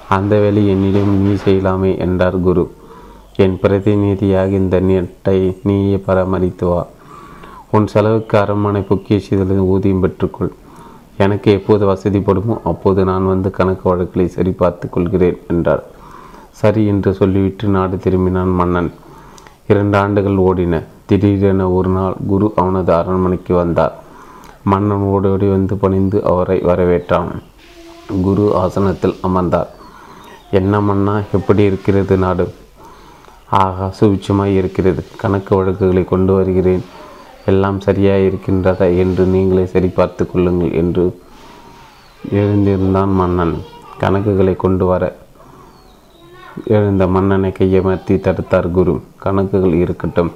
அந்த வேலை என்னிடம் நீ செய்யலாமே என்றார் குரு. என் பிரதிநிதியாக இந்த நீட்டை நீயே பராமரித்து வா உன் செலவுக்கு அரண்மனை பொக்கியசிகளின் ஊதியம் பெற்றுக்கொள். எனக்கு எப்போது வசதிப்படுமோ அப்போது நான் வந்து கணக்கு வழக்குகளை சரிபார்த்து கொள்கிறேன் என்றார் சரி என்று சொல்லிவிட்டு நாடு திரும்பினான் மன்னன். இரண்டு ஆண்டுகள் ஓடின. திடீரென ஒரு நாள் குரு அவனது அரண்மனைக்கு வந்தார். மன்னன் ஓடோடி வந்து பணிந்து அவரை வரவேற்றான். குரு ஆசனத்தில் அமர்ந்தார். என்ன மன்னா எப்படி இருக்கிறது நாடு? ஆகா சுவிச்சமாய் இருக்கிறது. கணக்கு வழக்குகளை கொண்டு வருகிறேன். எல்லாம் சரியாக இருக்கின்றதா என்று நீங்களே சரிபார்த்து கொள்ளுங்கள் என்று எழுந்திருந்தான் மன்னன். கணக்குகளை கொண்டு வர எழுந்த மன்னனை கையமர்த்தி தடுத்தார் குரு. கணக்குகள் இருக்கட்டும்.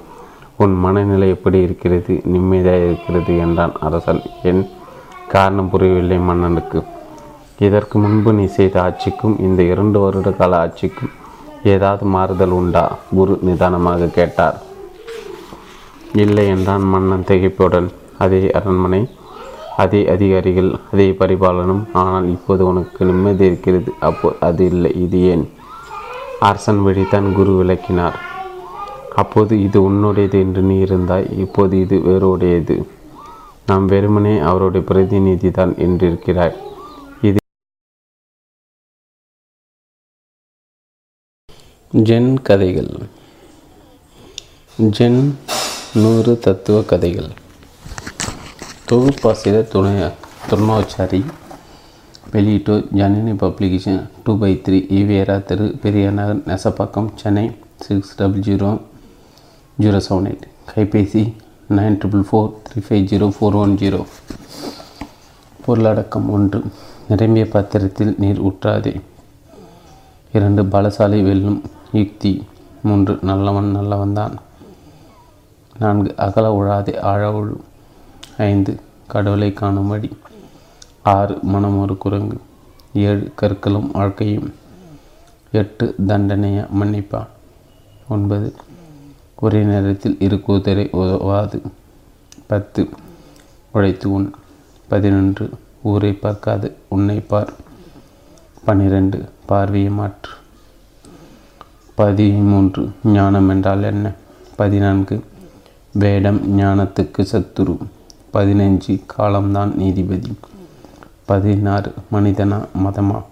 உன் மனநிலை எப்படி இருக்கிறது? நிம்மதியாக இருக்கிறது என்றான் அரசன். என் காரணம் புரியவில்லை மன்னனுக்கு. இதற்கு முன்பு நீ செய்த ஆட்சிக்கும் இந்த இரண்டு வருட கால ஆட்சிக்கும் ஏதாவது மாறுதல் உண்டா? குரு நிதானமாக கேட்டார். இல்லை என்றான் மன்னன் திகைப்புடன். அதே அரண்மனை அதே அதிகாரிகள் அதே பரிபாலனம். ஆனால் இப்போது உனக்கு நிம்மதி இருக்கிறது. அப்போ அது இல்லை இது ஏன்? அரசன் வழிதான் குரு விளக்கினார். அப்போது இது உன்னுடையது என்று நீ இருந்தாய். இப்போது இது வேறுடையது. நாம் வெறுமனே அவருடைய பிரதிநிதி தான் என்றிருக்கிறாய். ஜென் கதைகள். ஜென் நூறு தத்துவ கதைகள். தொகுப்பாசிரியர் துணை துர்ணாச்சாரி வெளியீட்டு Janani publication two by three Evera Thiru Periyanagar Nesapakkam Chennai six double zero zero seven eight. கைபேசி nine triple four three five zero four one zero. பொருளடக்கம் ஒன்று. நிரம்பிய பாத்திரத்தில் நீர் ஊற்றாதே. இரண்டு பலசாலை வெல்லும். யுக்தி மூன்று நல்லவன் நல்லவன்தான். நான்கு அகல உழாதே ஆழ உழு. ஐந்து கடவுளை காணும் வழி. ஆறு மனம் ஒரு குரங்கு. ஏழு கற்களும் வாழ்க்கையும். எட்டு தண்டனைய மன்னிப்பா ஒன்பது ஒரே நேரத்தில் இரு குதிரை உதவாது. பத்து உழைத்து உண். பதினொன்று ஊரை பார்க்காது உன்னை பார். பன்னிரண்டு பார்வையை மாற்று. பதிமூன்று. ஞானம் என்றால் என்ன? பதினான்கு. வேடம் ஞானத்துக்கு சத்துரு. பதினஞ்சு. காலம்தான் நீதிபதி. பதினாறு. மனிதனா மதமா?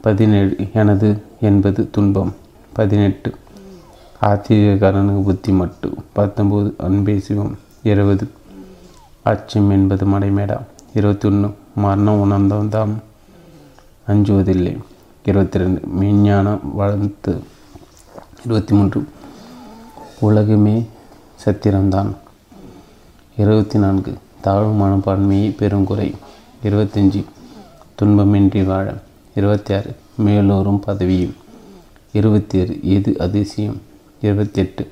பதினேழு. எனது என்பது துன்பம். பதினெட்டு. ஆச்சரியக்காரனுக்கு புத்தி மட்டு. பத்தொம்போது அன்பே சிவம். இருபது. அச்சம் என்பது மடைமேடா. இருபத்தி ஒன்று மரணம் உணர்ந்தவன் அஞ்சுவதில்லை. இருபத்தி ரெண்டு மெஞ்ஞானம் வளர்த்து இருபத்தி மூன்று உலகமே சத்திரம்தான். இருபத்தி நான்கு தாழ்வு மனப்பான்மையை பெருங்குறை இருபத்தஞ்சி. துன்பமின்றி வாழ. இருபத்தி ஆறு மேலோரும் பதவியும். இருபத்தி ஏழு எது அதிசயம்? இருபத்தி எட்டு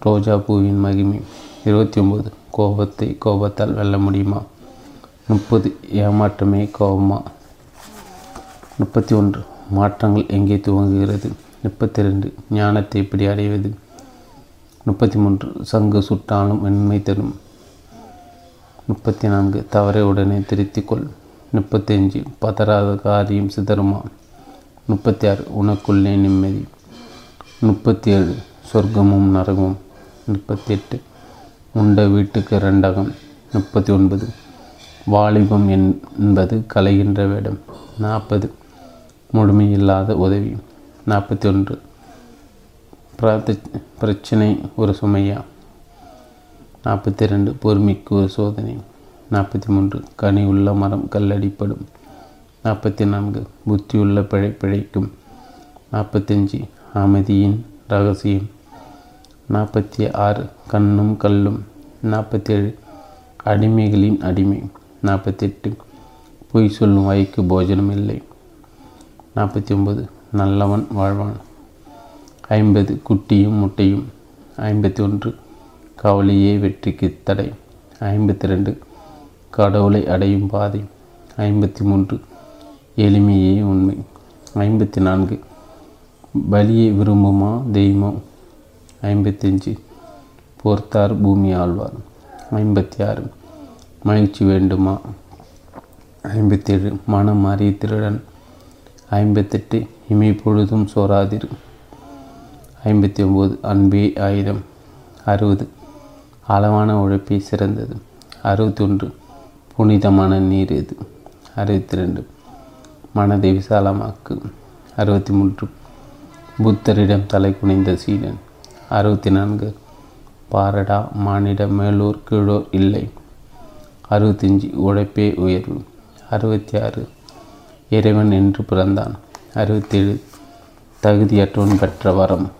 ரோஜா பூவின் மகிமை. இருபத்தி ஒம்பது கோபத்தை கோபத்தால் வெல்ல முடியுமா? முப்பது. ஏமாற்றமே கோபமா? முப்பத்தி ஒன்று. மாற்றங்கள் எங்கே துவங்குகிறது? முப்பத்தி ரெண்டு ஞானத்தை எப்படி அடைவது? முப்பத்தி மூன்று. சங்கு சுட்டாலும் வெண்மை தரும். முப்பத்தி நான்கு. தவறை உடனே திருத்திக்கொள். முப்பத்தி அஞ்சு. பதறாத காரியம் சிதறுமா? முப்பத்தி ஆறு. உனக்குள்ளே நிம்மதி. முப்பத்தி ஏழு. சொர்க்கமும் நரகமும். முப்பத்தி எட்டு. உண்ட வீட்டுக்கு ரெண்டகம். முப்பத்தி ஒன்பது. வாலிபம் என்பது கலைகின்ற வேடம். நாற்பது. முழுமையில்லாத உதவி. நாற்பத்தி ஒன்று பிரச்சனை ஒரு சுமையா? நாற்பத்தி ரெண்டு பொறுமைக்கு ஒரு சோதனை. நாற்பத்தி மூன்று கனி உள்ள மரம் கல்லடிப்படும். நாற்பத்தி நான்கு புத்தியுள்ள பிழை பிழைக்கும். நாற்பத்தஞ்சு. அமைதியின் ரகசியம். நாற்பத்தி ஆறு கண்ணும் கல்லும். நாற்பத்தேழு. அடிமைகளின் அடிமை. நாற்பத்தெட்டு. பொய் சொல்லும் வாய்க்கு போஜனம் இல்லை நாற்பத்தி ஒம்பது நல்லவன் வாழ்வான். ஐம்பது குட்டியும் முட்டையும். ஐம்பத்தி ஒன்று. கவலையே வெற்றிக்கு தடை. ஐம்பத்தி ரெண்டு. கடவுளை அடையும் பாதை. ஐம்பத்தி மூன்று. எளிமையே உண்மை. ஐம்பத்தி நான்கு. பலியை விரும்புமா தெய்வம்? ஐம்பத்தஞ்சு போர்த்தார் பூமி ஆழ்வார். ஐம்பத்தி ஆறு. மகிழ்ச்சி வேண்டுமா? ஐம்பத்தேழு மனம் மாறிய திருடன். ஐம்பத்தெட்டு இமை பொழுதும் சோராதிரு. ஐம்பத்தி ஒம்பது அன்பே ஆயிரம். அறுபது அளவான உழைப்பே சிறந்தது. அறுபத்தி ஒன்று புனிதமான நீர் இது அறுபத்தி ரெண்டு மனதை விசாலமாக்கு. அறுபத்தி மூன்று புத்தரிடம் தலை குனிந்த சீடன். அறுபத்தி நான்கு பாரடா மானிட மேலூர் கீழோர் இல்லை. அறுபத்தஞ்சி உழைப்பே உயர்வு. அறுபத்தி ஆறு இறைவன் என்று பிறந்தான். அறுபத்தேழு தகுதியற்றவன் பெற்ற வரம்.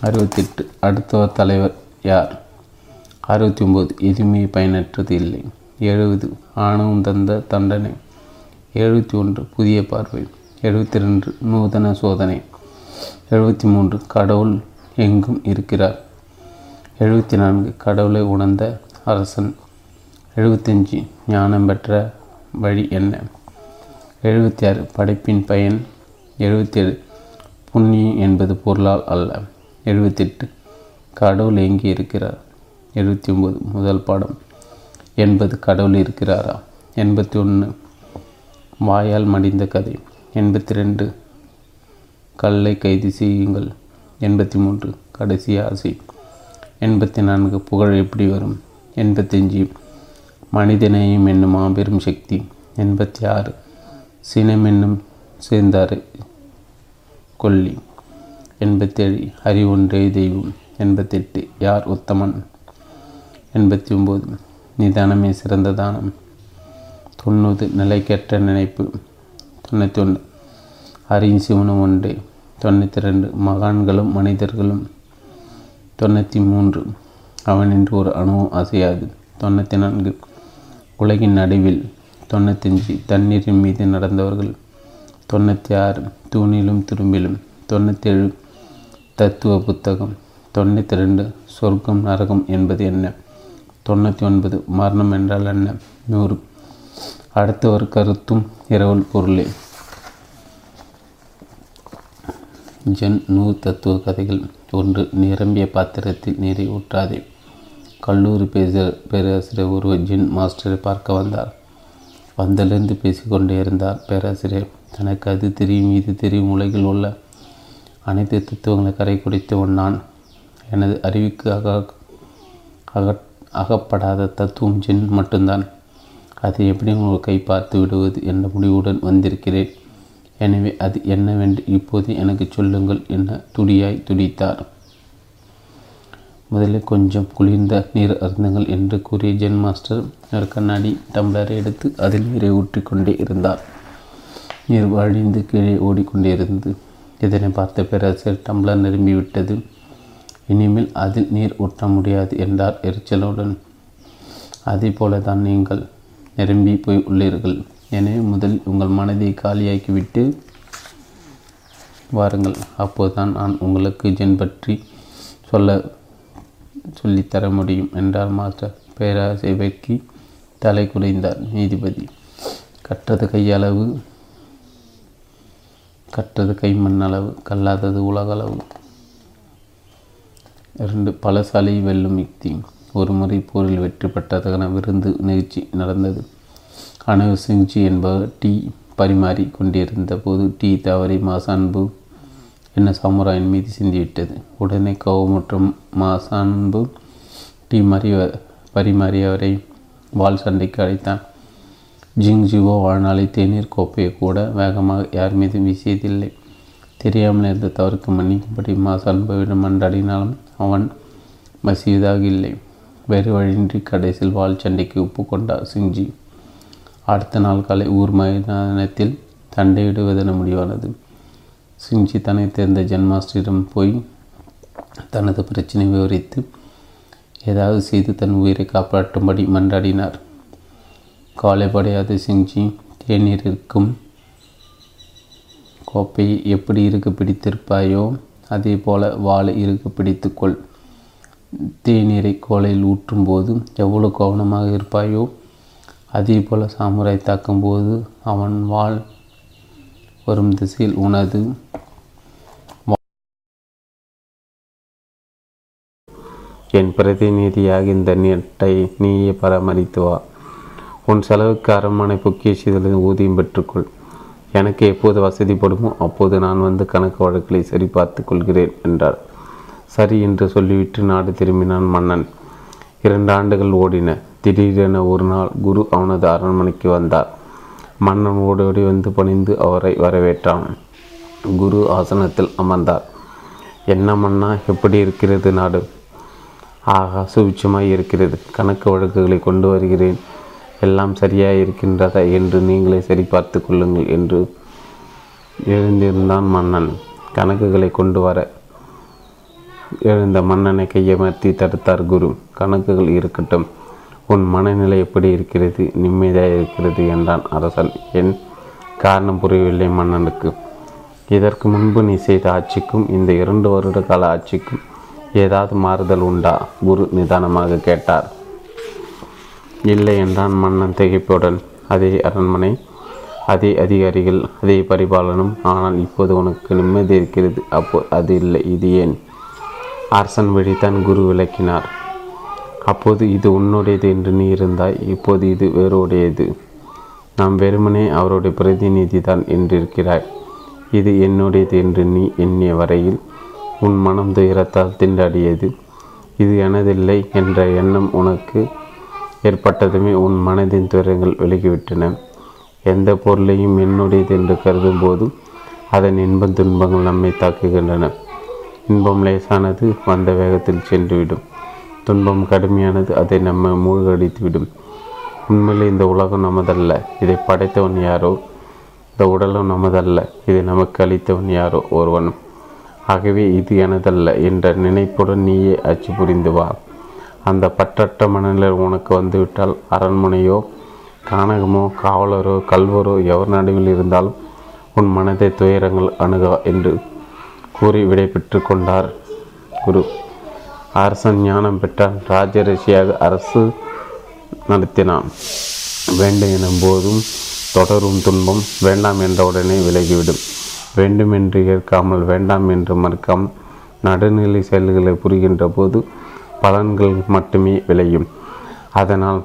அறுபத்தெட்டு அடுத்தவர் தலைவர் யார்? அறுபத்தி ஒம்பது எதுவுமே பயனற்றது இல்லை. எழுபது ஆணவம் தந்த தண்டனை. எழுபத்தி ஒன்று புதிய பார்வை. எழுபத்தி ரெண்டு நூதன சோதனை. எழுபத்தி மூன்று கடவுள் எங்கும் இருக்கிறார். எழுபத்தி நான்கு கடவுளை உணர்ந்த அரசன். எழுபத்தஞ்சு ஞானம் பெற்ற வழி என்ன? எழுபத்தி ஆறு படைப்பின் பயன் எழுபத்தேழு. புண்ணியம் என்பது பொருளால் அல்ல. எழுபத்தெட்டு. கடவுள் எங்கே இருக்கிறார்? எழுபத்தி ஒம்பது முதல் பாடம். எண்பது கடவுள் இருக்கிறாரா? எண்பத்தி ஒன்று வாயால் மடிந்த கதை. எண்பத்தி ரெண்டு கல்லை கைது செய்யுங்கள். எண்பத்தி மூன்று கடைசி ஆசை. எண்பத்தி நான்கு புகழ் எப்படி வரும்? எண்பத்தஞ்சு. மனிதநேயம் என்னும் மாபெரும் சக்தி. எண்பத்தி ஆறு சினம் என்னும் சேர்ந்தார். கொல்லி. எண்பத்தேழு. அறிவொன்றே தெய்வம். எண்பத்தெட்டு. யார் உத்தமன்? எண்பத்தி ஒம்பது நிதானமே சிறந்த தானம். தொண்ணூறு. நிலைக்கற்ற நினைப்பு. தொண்ணூற்றி ஒன்று அறியும் சிவனும் ஒன்றே. தொண்ணூற்றி ரெண்டு மகான்களும் மனிதர்களும். தொண்ணூற்றி மூன்று அவனின்று ஒரு அணுவும் அசையாது. தொண்ணூற்றி நான்கு உலகின் நடுவில் தொண்ணூத்தஞ்சு தண்ணீரின் மீது நடந்தவர்கள் தொண்ணூற்றி ஆறு தூணிலும் திரும்பிலும் தொண்ணூற்றேழு தத்துவ புத்தகம் தொண்ணூற்றி ரெண்டு சொர்க்கம் நரகம் என்பது என்ன? தொண்ணூற்றி ஒன்பது மரணம் என்றால் என்ன? நூறு. அடுத்த ஒரு கருத்தும் இரவல் பொருளே. ஜென் நூறு தத்துவ கதைகள். ஒன்று நிரம்பிய பாத்திரத்தில் நீரை ஊற்றாதே. கல்லூரி பேச பேராசிரியர் ஒருவர் ஜின் மாஸ்டரை பார்க்க வந்தார். வந்திலிருந்து பேசிக்கொண்டே இருந்தார் பேராசிரியர். தனக்கு அது தெரியும் இது தெரியும் உலகில் உள்ள அனைத்து தத்துவங்களை கரை குடித்தவன் நான். எனது அறிவுக்கு அக அக அகப்படாத தத்துவம் ஜென் மட்டும்தான். அதை எப்படி உங்கள் கை பார்த்து விடுவது என்ற முடிவுடன் வந்திருக்கிறேன். எனவே அது என்னவென்று இப்போது எனக்கு சொல்லுங்கள் என துடியாய் துடித்தார். முதலில் கொஞ்சம் குளிர்ந்த நீர் அருந்துங்கள் என்று கூறிய ஜென் மாஸ்டர் ஒரு கண்ணாடி டம்ளரை எடுத்து அதில் நீரை ஊற்றிக்கொண்டே இருந்தார். நீர் வழிந்து கீழே ஓடிக்கொண்டிருந்தது இதனை பார்த்த பேராசிரியர் டம்ளர் நிரம்பிவிட்டது. இனிமேல் அதில் நீர் ஊற்ற முடியாது என்றார் எரிச்சலுடன். அதே போல தான் நீங்கள் நிரம்பி போய் உள்ளீர்கள். எனவே முதல் உங்கள் மனதை காலியாக்கிவிட்டு வாருங்கள். அப்போதுதான் நான் உங்களுக்கு ஜென் பற்றி சொல்ல சொல்லித்தர முடியும். என்றார் மாஸ்டர். பேராசை வெக்கி தலை குறைந்தார் நீதிபதி. கற்றது கையளவு கற்றது கைமண் அளவு கல்லாதது உலகளவு இரண்டு பலசாலி வெல்லும் யுக்தி. ஒரு முறை போரில் வெற்றி பெற்றதற்கான விருந்து நிகழ்ச்சி நடந்தது. அனவு சிங்ஜி என்பவர் டீ பரிமாறி கொண்டிருந்த போது டீ தவறி மாசான்பு என்ன சாமுராயின் மீது சிந்திவிட்டது. உடனே கோவமுற்றும் மாசான்பு டீ மறி பரிமாறி அவரை வால் சண்டைக்கு அழைத்தான். ஜிங் ஜிவோ வாழ்நாளை தேநீர் கோப்பையை கூட வேகமாக யார் மீதும் வீசியதில்லை. தெரியாமல் இருந்த தவறுக்கு மன்னிக்கும்படி மாசான்புவிடம் மன்றாடினாலும் அவன் மசியதாக இல்லை. வேறு வழியின்றி கடைசியில் வால் சண்டைக்கு ஒப்புக்கொண்டார் சிங்ஜி. அடுத்த நாள் காலை ஊர் மைதானத்தில் தண்டையிடுவதென முடிவானது. சிஞ்சி தன்னை தேர்ந்த ஜென்மாஸ்டரிடம் போய் தனது பிரச்சனை விவரித்து ஏதாவது செய்து தன் உயிரை காப்பாற்றும்படி மன்றாடினார். காலைப்படையாத சிஞ்சி தேநீர் இருக்கும். கோப்பையை எப்படி இருக்க பிடித்திருப்பாயோ அதே போல வாழை இருக்க பிடித்துக்கொள். தேநீரை கோலையில் ஊற்றும்போது எவ்வளவு கவனமாக இருப்பாயோ அதே போல சாமுராய் தாக்கும்போது அவன் வாழ் வரும் திசையில் உனது என் பிரதிநிதியாக இந்த நீட்டை நீயே பராமரித்து வா. உன் செலவுக்கு அரண்மனை பொக்கியசிலிருந்து ஊதியம் பெற்றுக்கொள். எனக்கு எப்போது வசதிப்படுமோ அப்போது நான் வந்து கணக்கு வழக்குகளை சரிபார்த்து கொள்கிறேன் என்றார். சரி என்று சொல்லிவிட்டு நாடு திரும்பினான் மன்னன். இரண்டு ஆண்டுகள் ஓடின. திடீரென ஒரு நாள் குரு அவனது அரண்மனைக்கு வந்தார். மன்னன் ஓடோடி வந்து பணிந்து அவரை வரவேற்றான். குரு ஆசனத்தில் அமர்ந்தார். என்ன மன்னா எப்படி இருக்கிறது நாடு? ஆகா சுபிச்சமாய் இருக்கிறது. கணக்கு வழக்குகளை கொண்டு வருகிறேன். எல்லாம் சரியாக இருக்கின்றதா என்று நீங்களே சரி பார்த்து கொள்ளுங்கள் என்று எழுந்திருந்தான் மன்னன். கணக்குகளை கொண்டு வர எழுந்த மன்னனை கையமர்த்தி தடுத்தார் குரு. கணக்குகள் இருக்கட்டும். உன் மனநிலை எப்படி இருக்கிறது? நிம்மதியாக இருக்கிறது என்றான் அரசன். என் காரணம் புரியவில்லை மன்னனுக்கு. இதற்கு முன்பு நீ செய்த ஆட்சிக்கும் இந்த இரண்டு வருட கால ஆட்சிக்கும் ஏதாவது மாறுதல் உண்டா? குரு நிதானமாக கேட்டார். இல்லை என்றான் மன்னன் திகைப்புடன். அதே அரண்மனை அதே அதிகாரிகள் அதே பரிபாலனம். ஆனால் இப்போது உனக்கு நிம்மதி இருக்கிறது. அப்போ அது இல்லை. இது ஏன்? அரசன் வழிதான் குரு விளக்கினார். அப்போது இது உன்னுடையது என்று நீ இருந்தாய் இப்போது இது வேறுடையது. நாம் வெறுமனே அவருடைய பிரதிநிதி தான் என்றிருக்கிறாய். இது என்னுடையது என்று நீ எண்ணிய வரையில் உன் மனம் துயரத்தால் திண்டாடியது. இது எனதில்லை என்ற எண்ணம் உனக்கு ஏற்பட்டதுமே உன் மனதின் துயரங்கள் விலகிவிட்டன. எந்த பொருளையும் என்னுடையது என்று கருதும் போதும் அதன் இன்பம் துன்பங்கள் நம்மை தாக்குகின்றன. இன்பம் லேசானது வந்த வேகத்தில் சென்றுவிடும். துன்பம் கடுமையானது அதை நம்மை மூழ்கடித்துவிடும். உண்மையில் இந்த உலகம் நமதல்ல. இதை படைத்தவன் யாரோ? இந்த உடலும் நமதல்ல. இதை நமக்கு அளித்தவன் யாரோ? ஒருவன். ஆகவே இது எனதல்ல என்ற நினைப்புடன் நீயே அச்சு புரிந்து வா. அந்த பற்றற்ற மனநிலை உனக்கு வந்துவிட்டால் அரண்மனையோ கானகமோ காவலரோ கல்வரோ எவர் நடுவில் இருந்தாலும் உன் மனதை துயரங்கள் அணுக என்று கூறி விடை பெற்று கொண்டார் குரு. அரசன் ஞானம் பெற்றான். ராஜரிஷியாக அரசு நடத்தினான். வேண்டும் எனும் போதும் தொடரும் துன்பம் வேண்டாம் என்றவுடனே விலகிவிடும். வேண்டும் என்று ஏற்காமல் வேண்டாம் என்று மறுக்காமல் நடுநிலை செயல்களை புரிகின்ற போது பலன்கள் மட்டுமே விளையும். அதனால்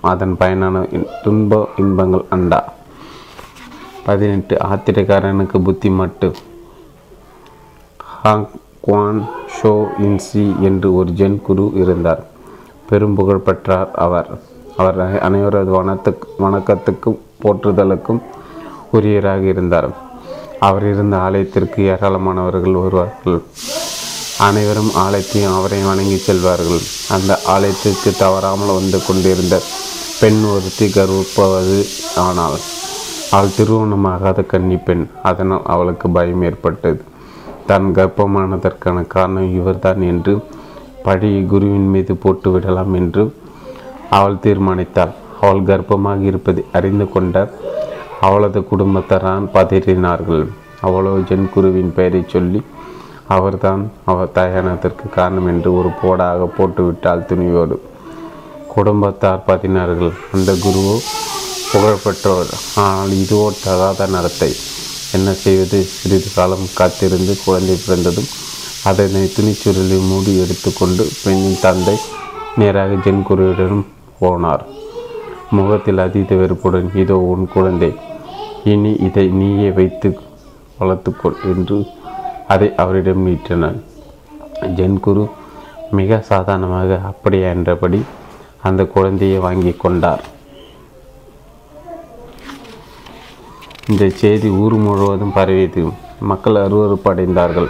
அதன் பயனான துன்ப இன்பங்கள் அண்டா. பதினெட்டு ஆத்திரக்காரனுக்கு புத்தி மட்டு. ஹாங் குவான் ஷோ இன்சி என்று ஒரு ஜென் குரு இருந்தார். பெரும் புகழ் பெற்றார் அவர். அவர் அனைவரது வனத்துக்கு வணக்கத்துக்கும் போற்றுதலுக்கும் உரியராக இருந்தார். அவர் இருந்த ஆலயத்திற்கு ஏராளமானவர்கள் வருவார்கள். அனைவரும் ஆலயத்தையும் அவரை வணங்கி செல்வார்கள். அந்த ஆலயத்திற்கு தவறாமல் வந்து கொண்டிருந்த பெண் ஒருத்தி கர்ப்பவது ஆனால் அவள் திருமணமாகாத கன்னி பெண். அதனால் அவளுக்கு பயம் ஏற்பட்டது. தான் கர்ப்பமானதற்கான காரணம் இவர்தான் என்று பழைய குருவின் மீது போட்டு விடலாம் என்று அவள் தீர்மானித்தாள். அவள் கர்ப்பமாக இருப்பதை அறிந்து கொண்ட அவளது குடும்பத்தாரான் பதறினார்கள். அவளோ ஜென் குருவின் பெயரை சொல்லி அவர்தான் அவர் தயானத்திற்கு காரணம் என்று ஒரு போடாக போட்டுவிட்டால் துணிவோடு. குடும்பத்தார் பதினார்கள் அந்த குருவோ புகழ்பெற்றவர். ஆனால் இதுவோ தகாத நடத்தை. என்ன செய்வது? சிறிது காலம் காத்திருந்து குழந்தை பிறந்ததும் அதனை துணிச்சுருளில் மூடி எடுத்துக்கொண்டு பெண்ணின் தந்தை நேராக ஜென்குருவிடம் போனார். முகத்தில் அதீத வெறுப்புடன் இதோ உன் குழந்தை இனி இதை நீயே வைத்து வளர்த்துக்கொள் என்று அதை அவரிடம் நீட்டினான். ஜென் குரு மிக சாதாரணமாக அப்படியா? என்றபடி அந்த குழந்தையை வாங்கி கொண்டார். இந்த செய்தி ஊர் முழுவதும் பரவியது. மக்கள் அருவறுப்படைந்தார்கள்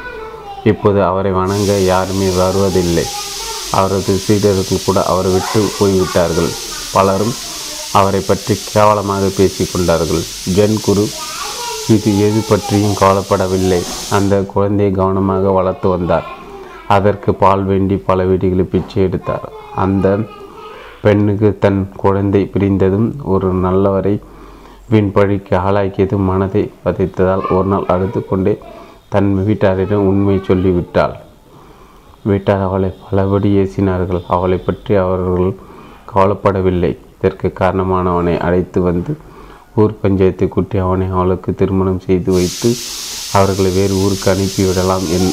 இப்போது அவரை வணங்க யாருமே வருவதில்லை. அவரது சீடர்கள் கூட அவரை விட்டு போய்விட்டார்கள். பலரும் அவரை பற்றி கேவலமாக பேசிக்கொண்டார்கள் ஜென் குரு இது எது பற்றியும் கவலைப்படவில்லை. அந்த குழந்தையை கவனமாக வளர்த்து வந்தார். அதற்கு பால் வேண்டி பல வீடுகளில் பிச்சை எடுத்தார். அந்த பெண்ணுக்கு தன் குழந்தை பிரிந்ததும் ஒரு நல்லவரை வீண் பழிக்கு ஆளாக்கியது மனதை வதைத்ததால் ஒரு நாள் அழுது கொண்டே தன் வீட்டாரிடம் உண்மை சொல்லிவிட்டாள். வீட்டார் அவளை பலபடி ஏசினார்கள். அவளை பற்றி அவர்கள் கவலைப்படவில்லை. இதற்கு காரணமானவனை அழைத்து வந்து ஊர் பஞ்சாயத்தை கூட்டி அவனை அவளுக்கு திருமணம் செய்து வைத்து அவர்களை வேறு ஊருக்கு அனுப்பிவிடலாம் என்.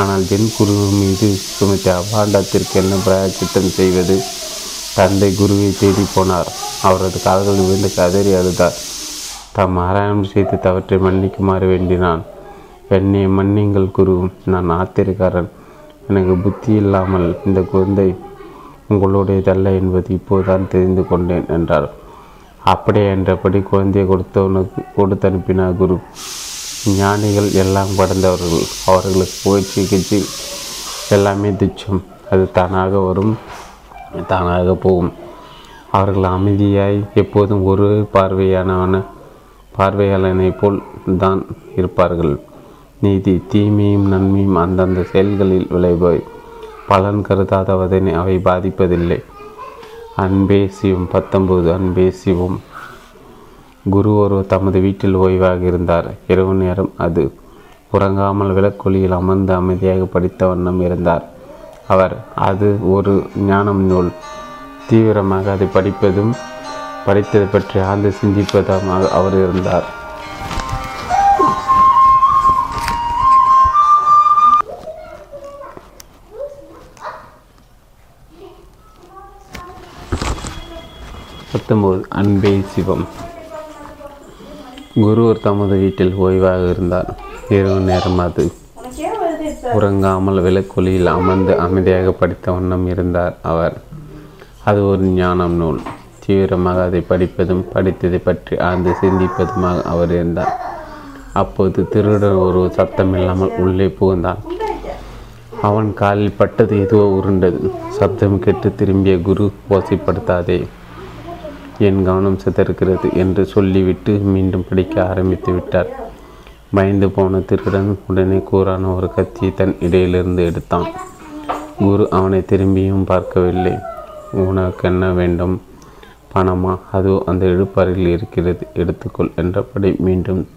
ஆனால் ஜென் குரு மீது சுமித்த அபாண்டத்திற்கு என்ன பிராயச்சித்தம் செய்வது? தந்தை குருவை தேடி போனார். அவரது கால்கள் விழுந்து கதறி அழுதார். தாம் ஆராயணம் செய்து தவற்றை மன்னிக்குமாறு வேண்டினான். என்னை மன்னிங்கள் குரு நான் ஆத்திரக்காரன். எனக்கு புத்தி இல்லாமல் இந்த குழந்தை உங்களுடையதல்ல என்பது இப்போதுதான் தெரிந்து கொண்டேன் என்றார். அப்படியே என்றபடி குழந்தையை கொடுத்தவனுக்கு கொடுத்து அனுப்பினார் குரு. ஞானிகள் எல்லாம் கடந்தவர்கள். அவர்களுக்கு போய் சிகிச்சை எல்லாமே துச்சம். அது தானாக வரும். தானாக போகும். அவர்கள் அமைதியாய் எப்போதும் ஒரு பார்வையானவன பார்வையாளனை போல் தான் இருப்பார்கள். நீதி தீமையும் நன்மையும் அந்தந்த செயல்களில் விளைவாய் பலன் கருதாதவதனை அவை பாதிப்பதில்லை. அன்பே சிவம் பத்தொன்பது அன்பே சிவம். குரு ஒருவர் தமது வீட்டில் ஓய்வாக இருந்தார். இரவு நேரம் அது. உறங்காமல் விளக்கொலியில் அமர்ந்து அமைதியாக படித்த வண்ணம் இருந்தார். அவர். அது ஒரு ஞானம் நூல். தீவிரமாக அதை படிப்பதும் படித்தது பற்றி ஆழ்ந்து சிந்திப்பதும் அவர் இருந்தார். பத்தொம்போது அன்பே சிவம். குருவர் தமது வீட்டில் ஓய்வாக இருந்தார். இரவு நேரம் அது. உறங்காமல் விளக்கொலியில் அமர்ந்து அமைதியாக படித்த வண்ணம் இருந்தார் அவர். அது ஒரு ஞானம் நூல். தீவிரமாக அதை படிப்பதும் படித்ததை பற்றி ஆழ்ந்து சிந்திப்பதுமாக அவர் இருந்தார். அப்போது திருடன் ஒரு சத்தமில்லாமல் உள்ளே புகுந்தான் அவன் காலில் பட்டது எதுவோ உருண்டது. சப்தம் கேட்டு திரும்பிய குரு ஓசைப்படுத்தாதே. என் கவனம் சிதறுகிறது என்று சொல்லிவிட்டு மீண்டும் படிக்க ஆரம்பித்து விட்டார். பயந்து போன திருடன் உடனே கூறான ஒரு கத்தியை தன் இடையிலிருந்து எடுத்தான். குரு அவனை திரும்பியும் பார்க்கவில்லை. உனக்கு என்ன வேண்டும்? பணமா? அதோ அந்த இழுப்பறையில் இருக்கிறது. எடுத்துக்கொள் என்றபடி மீண்டும்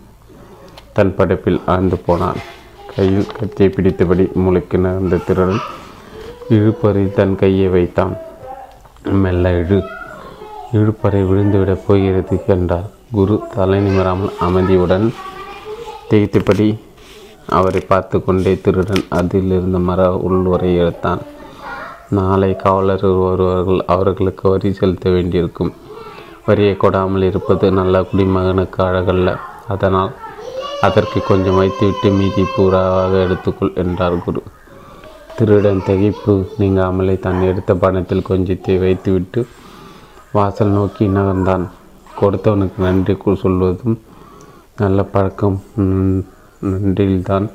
தன் படைப்பில் ஆழ்ந்து போனான். கையில் கத்தியை பிடித்தபடி மூளைக்கு நகர்ந்த திருடன் இழுப்பறையில் தன் கையை வைத்தான். மெல்ல இழு. இழுப்பறை விழுந்துவிடப் போகிறது என்றார். குரு தலை நிமிராமல் அமைதியுடன் திகைத்தபடி அவரை பார்த்து கொண்டே திருடன் அதிலிருந்த மர உள்ளுரை எடுத்தான். நாளை காவலர்கள் வருவார்கள் அவர்களுக்கு வரி செலுத்த வேண்டியிருக்கும். வரியை கொடாமல் இருப்பது நல்ல குடிமகனுக்கு அழகல்ல. அதனால் அதற்கு கொஞ்சம் வைத்துவிட்டு மீதி பூராவாக எடுத்துக்கொள் என்றார் குரு. திருடன் திகைப்பு நீங்காமலே தான் எடுத்த பணத்தில் கொஞ்சத்தை வைத்துவிட்டு வாசல் நோக்கி நகர்ந்தான். கொடுத்தவனுக்கு நன்றி சொல்வதும் நல்ல பழக்கம் நன்றில்தான்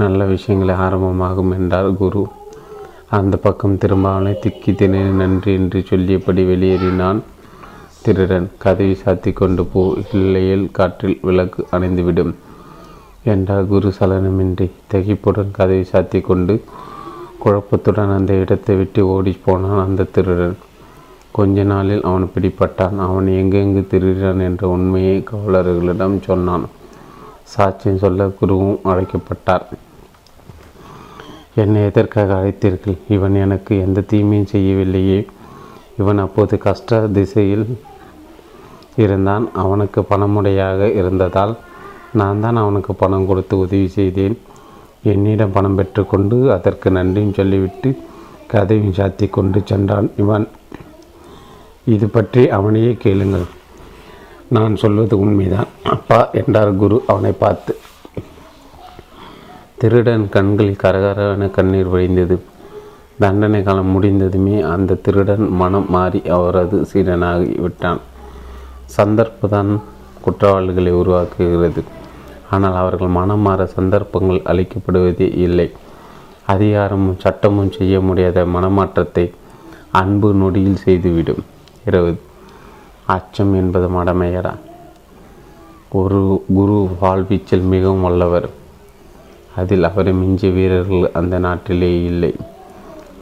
நல்ல விஷயங்களை ஆரம்பமாகும் என்றார் குரு. அந்த பக்கம் திரும்பாமலே திக்கி திணறி நன்றி என்று சொல்லியபடி வெளியேறினான் திருடன். கதவை சாத்தி கொண்டு போ இல்லையில் காற்றில் விளக்கு அணைந்துவிடும் என்றார் குரு சலனமின்றி. தகிப்புடன் கதவை சாத்தி கொண்டு குழப்பத்துடன் அந்த இடத்தை விட்டு ஓடி போனான் அந்த திருடன். கொஞ்ச நாளில் அவன் பிடிப்பட்டான் அவன் எங்கெங்கு திருடான் என்ற உண்மையை காவலர்களிடம் சொன்னான். சாட்சியம் சொல்ல குருவும் அழைக்கப்பட்டார். என்னை எதற்காக அழைத்தீர்கள்? இவன் எனக்கு எந்த தீமையும் செய்யவில்லையே. இவன் அப்போது கஷ்ட திசையில் இருந்தான். அவனுக்கு பணமுடையாக இருந்ததால் நான் தான் அவனுக்கு பணம் கொடுத்து உதவி செய்தேன். என்னிடம் பணம் பெற்றுக்கொண்டு அதற்கு நன்றியும் சொல்லிவிட்டு கதையும் சாத்தி கொண்டு சென்றான் இவன். இது பற்றி அவனையே கேளுங்கள். நான் சொல்வது உண்மைதான். அப்பா என்றார் குரு அவனை பார்த்து. திருடன் கண்களில் கரகரவென கண்ணீர் வழிந்தது. தண்டனை காலம் முடிந்ததுமே அந்த திருடன் மனம் மாறி அவரது சீடனாகி விட்டான். சந்தர்ப்பதான் குற்றவாளிகளை உருவாக்குகிறது. ஆனால் அவர்கள் மனம் மாற சந்தர்ப்பங்கள் அளிக்கப்படுவதே இல்லை. அதிகாரமும் சட்டமும் செய்ய முடியாத மனமாற்றத்தை அன்பு நொடியில் செய்துவிடும். இருபது அச்சம் என்பது மடமையரா? ஒரு குரு வாழ்வீச்சில் மிகவும் வல்லவர். அதில் அவரை மிஞ்சிய வீரர்கள் அந்த நாட்டிலே இல்லை.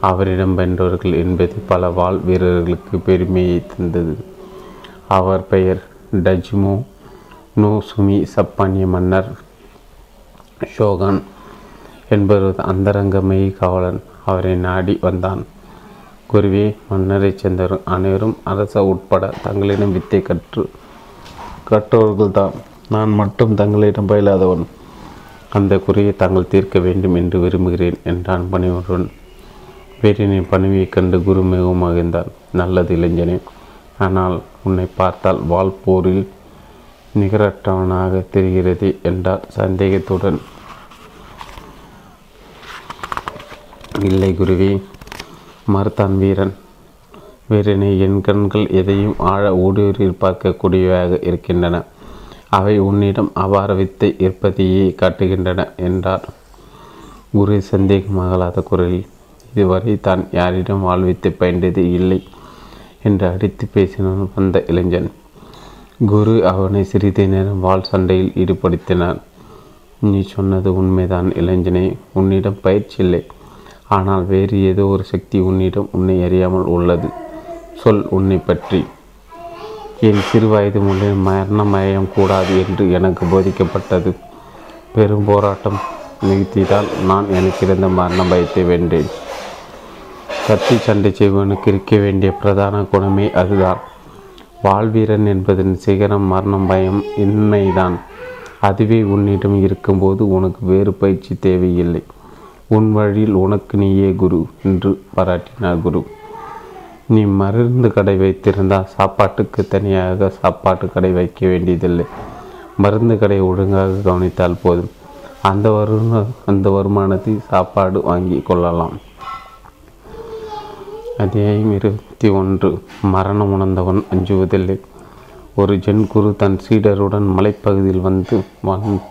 அவரிடம் வென்றவர்கள் என்பது பல வாழ் வீரர்களுக்கு பெருமையை தந்தது. அவர் பெயர் டஜ்மோ நோ சுமி சப்பானிய மன்னர் ஷோகான் என்பவர் அந்தரங்க மெய் காவலன் அவரை நாடி வந்தான். குருவி மன்னரை சேர்ந்தவர் அனைவரும் அரச உட்பட தங்களிடம் வித்தை கற்று கற்றவர்கள்தான் நான் மட்டும் தங்களிடம் பயிலாதவன். அந்த குறையை தாங்கள் தீர்க்க வேண்டும் என்று விரும்புகிறேன் என்றான் பணிவருடன் வீரனின் பணிவியைக் கண்டு குரு மிகவும் மகிழ்ந்தார். நல்லது இளைஞனே. ஆனால் உன்னை பார்த்தால் வால் போரில் நிகரற்றவனாக தெரிகிறது என்றார் சந்தேகத்துடன். இல்லை குருவி மறுத்தான் வீரன். வீரனை என் கண்கள் எதையும் ஆழ ஊடுருவி பார்க்கக்கூடியவையாக இருக்கின்றன. அவை உன்னிடம் அபார வித்தை இருப்பதையே காட்டுகின்றன என்றார். குரு சந்தேகமாகலாத குரலில் இதுவரை தான் யாரிடம் வாழ்வித்து பயின்றது இல்லை என்று அடித்து பேசினான் வந்த இளைஞன். குரு அவனை சிறிது நேரம் வாழ் சண்டையில் ஈடுபடுத்தினார் நீ சொன்னது உண்மைதான் இளைஞனே. உன்னிடம் பயிற்சி இல்லை. ஆனால் வேறு ஏதோ ஒரு சக்தி உன்னிடம் உன்னை அறியாமல் உள்ளது. சொல் உன்னை பற்றி. என் சிறு வயது முதல் மரணமயம் கூடாது என்று எனக்கு போதிக்கப்பட்டது. பெரும் போராட்டம் நிகழ்த்தியதால் நான் எனக்கு இருந்த மரண பயத்தை வென்றேன். கத்தி சண்டை செய்வனுக்கு இருக்க வேண்டிய பிரதான குணமே அதுதான். வாழ்வீரன் என்பதன் சிகரம் மரணம் பயம் இன்மைதான் அதுவே உன்னிடம் இருக்கும்போது உனக்கு வேறு பயிற்சி தேவையில்லை. உன் வழியில் உனக்கு நீயே குரு என்று பாராட்டினார் குரு. நீ மருந்து கடை வைத்திருந்தால் சாப்பாட்டுக்கு தனியாக சாப்பாட்டு கடை வைக்க வேண்டியதில்லை. மருந்து கடை ஒழுங்காக கவனித்தால் போதும். அந்த வருமான அந்த வருமானத்தை சாப்பாடு வாங்கி கொள்ளலாம். அத்தியாயம் இருபத்தி ஒன்று. மரணம் உணர்ந்தவன் அஞ்சுவதில்லை. ஒரு ஜென் குரு தன் சீடருடன் மலைப்பகுதியில் வந்து வந்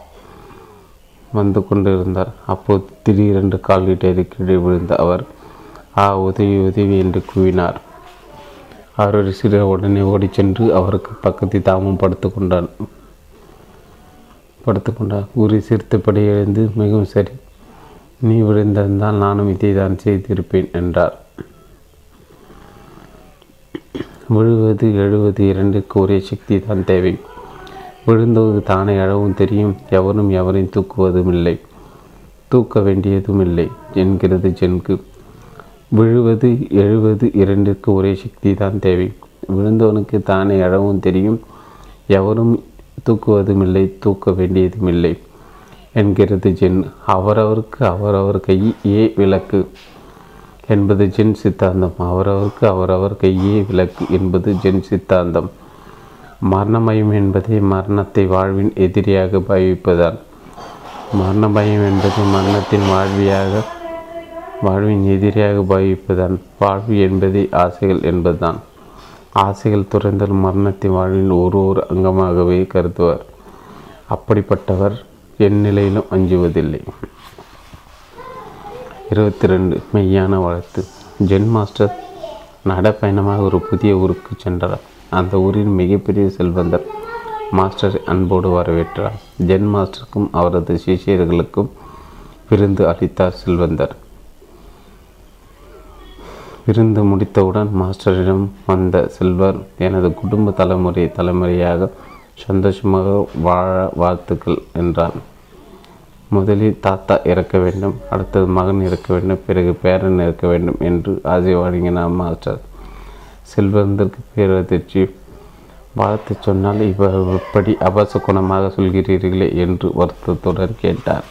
வந்து கொண்டிருந்தார். அப்போது திடீரென்று கால்கிட்டேறி கீழே விழுந்த அவர் ஆ உதவி உதவி என்று கூவினார். அவருடைய சீடர் உடனே ஓடிச் சென்று அவருக்கு பக்கத்தில் தாமும் படுத்து கொண்டான். படுத்து கொண்டார். உரி சிரித்தபடி எழுந்து மிகவும் சரி. நீ விழுந்திருந்தால் நானும் இதை தான் செய்திருப்பேன் என்றார். விழுவது எழுவது இரண்டுக்கு ஒரே சக்தி தான் தேவை. விழுந்தது தானே அழவும் தெரியும். எவரும் எவரையும் தூக்குவதும் இல்லை தூக்க வேண்டியதும் இல்லை என்கிறது ஜென்கு. விழுவது எழுவது இரண்டிற்கு ஒரே சக்தி தான் தேவை. விழுந்தவனுக்கு தானே அழவும் தெரியும். எவரும் தூக்குவதும் இல்லை தூக்க வேண்டியதும் இல்லை என்கிறது ஜென். அவரவருக்கு அவரவர் கையே விளக்கு என்பது ஜென் சித்தாந்தம். அவரவருக்கு அவரவர் கையே விளக்கு என்பது ஜென் சித்தாந்தம். மரணமயம் என்பதே மரணத்தை வாழ்வின் எதிரியாக பாவிப்பதால் மரணபயம் என்பது மரணத்தின் வாழ்வியாக வாழ்வின் எதிரியாக பாவிப்பதான் வாழ்வு என்பதே ஆசைகள் என்பதுதான். ஆசைகள் துறைந்தால் மரணத்தை வாழ்வின் ஒரு ஒரு அங்கமாகவே கருதுவார். அப்படிப்பட்டவர் என் நிலையிலும் அஞ்சுவதில்லை. இருபத்தி ரெண்டு மெய்யான வாழ்த்து. ஜென் மாஸ்டர் நடைப்பயணமாக ஒரு புதிய ஊருக்கு சென்றார். அந்த ஊரின் மிகப்பெரிய செல்வந்தர் மாஸ்டரை அன்போடு வரவேற்றார். ஜென் மாஸ்டருக்கும் அவரது சிஷியர்களுக்கும் விருந்து அளித்தார் செல்வந்தர். விருந்து முடித்தவுடன் மாஸ்டரிடம் வந்த செல்வர் எனது குடும்ப தலைமுறை தலைமுறையாக சந்தோஷமாக வாழ வாழ்த்துக்கள் என்றார் முதலில் தாத்தா இறக்க வேண்டும் அடுத்தது மகன் இறக்க வேண்டும் பிறகு பேரன் இறக்க வேண்டும் என்று ஆசை வழங்கினார் மாஸ்டர். செல்வந்தருக்கு பேரதிர்ச்சி வாழ்த்து சொன்னால் இவர் எப்படி அபச குணமாக சொல்கிறீர்களே என்று வருத்தத்துடன் கேட்டார்.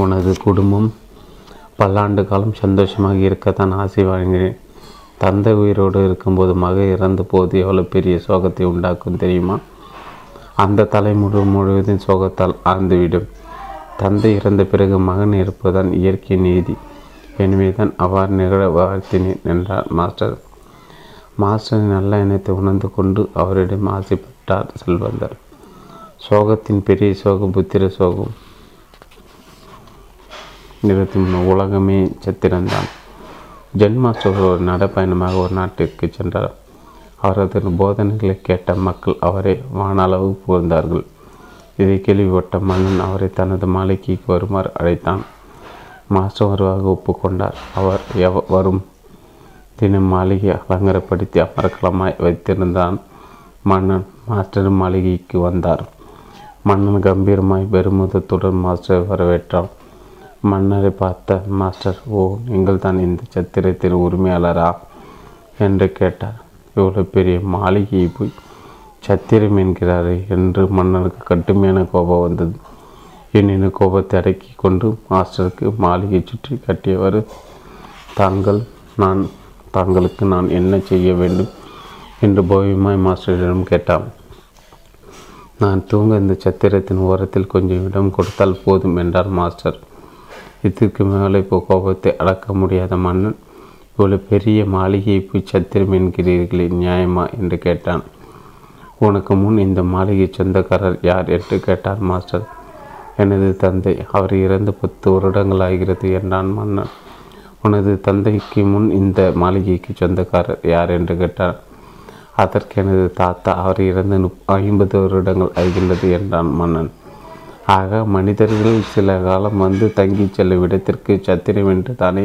உனது குடும்பம் பல்லாண்டு காலம் சந்தோஷமாக இருக்கத்தான் ஆசை வாழ்கிறேன். தந்தை உயிரோடு இருக்கும்போது மக இறந்த போது எவ்வளோ பெரிய சோகத்தை உண்டாக்கும் தெரியுமா? அந்த தலைமுறை முழுவதும் சோகத்தால் ஆழ்ந்துவிடும். தந்தை இறந்த பிறகு மகன் இருப்பதுதான் இயற்கை நீதி. எனவே தான் அவ்வாறு நிகழ வாழ்த்தினேன் என்றார் மாஸ்டர். மாஸ்டரின் நல்ல எண்ணத்தை உணர்ந்து கொண்டு அவரிடம் ஆசைப்பட்டார் செல்வந்தர். சோகத்தின் பெரிய சோகம் புத்திர சோகம். இருபத்தி மூணு உலகமே சத்திரந்தான் ஜென் மாஸ்டர் ஒரு நடைப்பயணமாக ஒரு நாட்டிற்கு சென்றார். அவரது போதனைகளை கேட்ட மக்கள் அவரை வானளவு புகழ்ந்தார்கள். இதை கேள்விப்பட்ட மன்னன் அவரை தனது மாளிகைக்கு வருமாறு அழைத்தான். மாஸ்டர் வருவாக ஒப்புக்கொண்டார். அவர் எவ வரும் தினம் மாளிகை அலங்கரப்படுத்தி அமர்க்கலமாய் வைத்திருந்தான் மன்னன். மாஸ்டர் மாளிகைக்கு வந்தார். மன்னன் கம்பீரமாய் பெருமிதத்துடன் மாஸ்டரை வரவேற்றான். மன்னரை பார்த்த மாஸ்டர் ஓ நீங்கள் தான் இந்த சத்திரத்தின் உரிமையாளரா? என்று கேட்டார். இவ்வளோ பெரிய மாளிகையை போய் சத்திரம் என்கிறாரே என்று மன்னருக்கு கடுமையான கோபம் வந்தது. எண்ணின கோபத்தை அடக்கி கொண்டு மாஸ்டருக்கு மாளிகை சுற்றி கட்டியவர் தாங்கள் நான் தாங்களுக்கு நான் என்ன செய்ய வேண்டும்? என்று போவியமாய் மாஸ்டரிடம் கேட்டான். நான் தூங்க இந்த சத்திரத்தின் ஓரத்தில் கொஞ்சம் இடம் கொடுத்தால் போதும் என்றார் மாஸ்டர். இதற்கு மேலே இப்போ கோபத்தை அடக்க முடியாத மன்னன் இவ்வளவு பெரிய மாளிகையை போய் சத்திரம் என்கிறீர்களே நியாயமா? என்று கேட்டான். உனக்கு முன் இந்த மாளிகை சொந்தக்காரர் யார்? என்று கேட்டார் மாஸ்டர். எனது தந்தை அவர் இறந்து பத்து வருடங்கள் ஆகிறது என்றான் மன்னன் உனது தந்தைக்கு முன் இந்த மாளிகைக்கு சொந்தக்காரர் யார் என்று கேட்டார் அதற்கு எனது தாத்தா அவர் இறந்து ஐம்பது வருடங்கள் ஆகின்றது என்றான் மன்னன். ஆக மனிதர்கள் சில காலம் வந்து தங்கி செல்லும் இடத்திற்கு சத்திரம் என்று தானே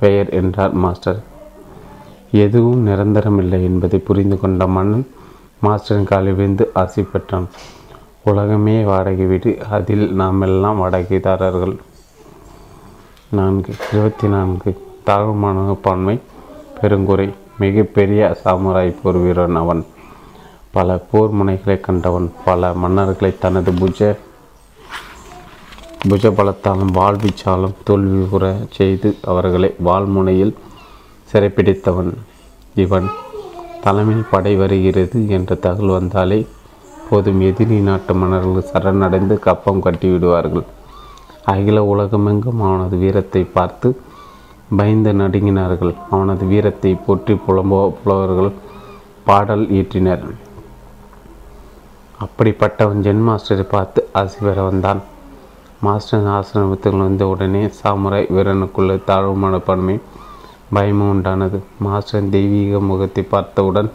பெயர் என்றார் மாஸ்டர். எதுவும் நிரந்தரமில்லை என்பதை புரிந்து கொண்ட மன்னன் மாஸ்டரின் காலில் விழுந்து ஆசை பெற்றான். உலகமே வாடகை வீடு. அதில் நாமெல்லாம் வாடகைதாரர்கள். நான்கு இருபத்தி நான்கு தாழ்வு மனப்பான்மை பெருங்குறை. மிகப்பெரிய சாமுராய் போர் வீரன் அவன். பல போர் முனைகளை கண்டவன். பல மன்னர்களை தனது புஜ புஜ பலத்தாலும் வாழ்வீச்சாலும் தோல்வி உற செய்து அவர்களை வாழ்முனையில் சிறைப்பிடித்தவன் இவன். தலைமை படை வருகிறது என்ற தகவல் வந்தாலே போதும் எதிரி நாட்டு மன்னர்கள் சரணடைந்து கப்பம் கட்டி விடுவார்கள் அகில உலகமெங்கும் அவனது வீரத்தை பார்த்து பயந்து நடுங்கினார்கள். அவனது வீரத்தை போற்றி புலம்போ புலவர்கள் பாடல் ஈற்றினர் அப்படிப்பட்டவன் ஜென் மாஸ்டரை பார்த்து ஆசி பெற வந்தான். மாஸ்டர் ஆசிரமத்தில் வந்த உடனே சாமுராய் வீரனுக்குள்ள தாழ்வு மனப்பான்மை பயமும் உண்டானது. மாஸ்டர் தெய்வீக முகத்தை பார்த்தவுடன்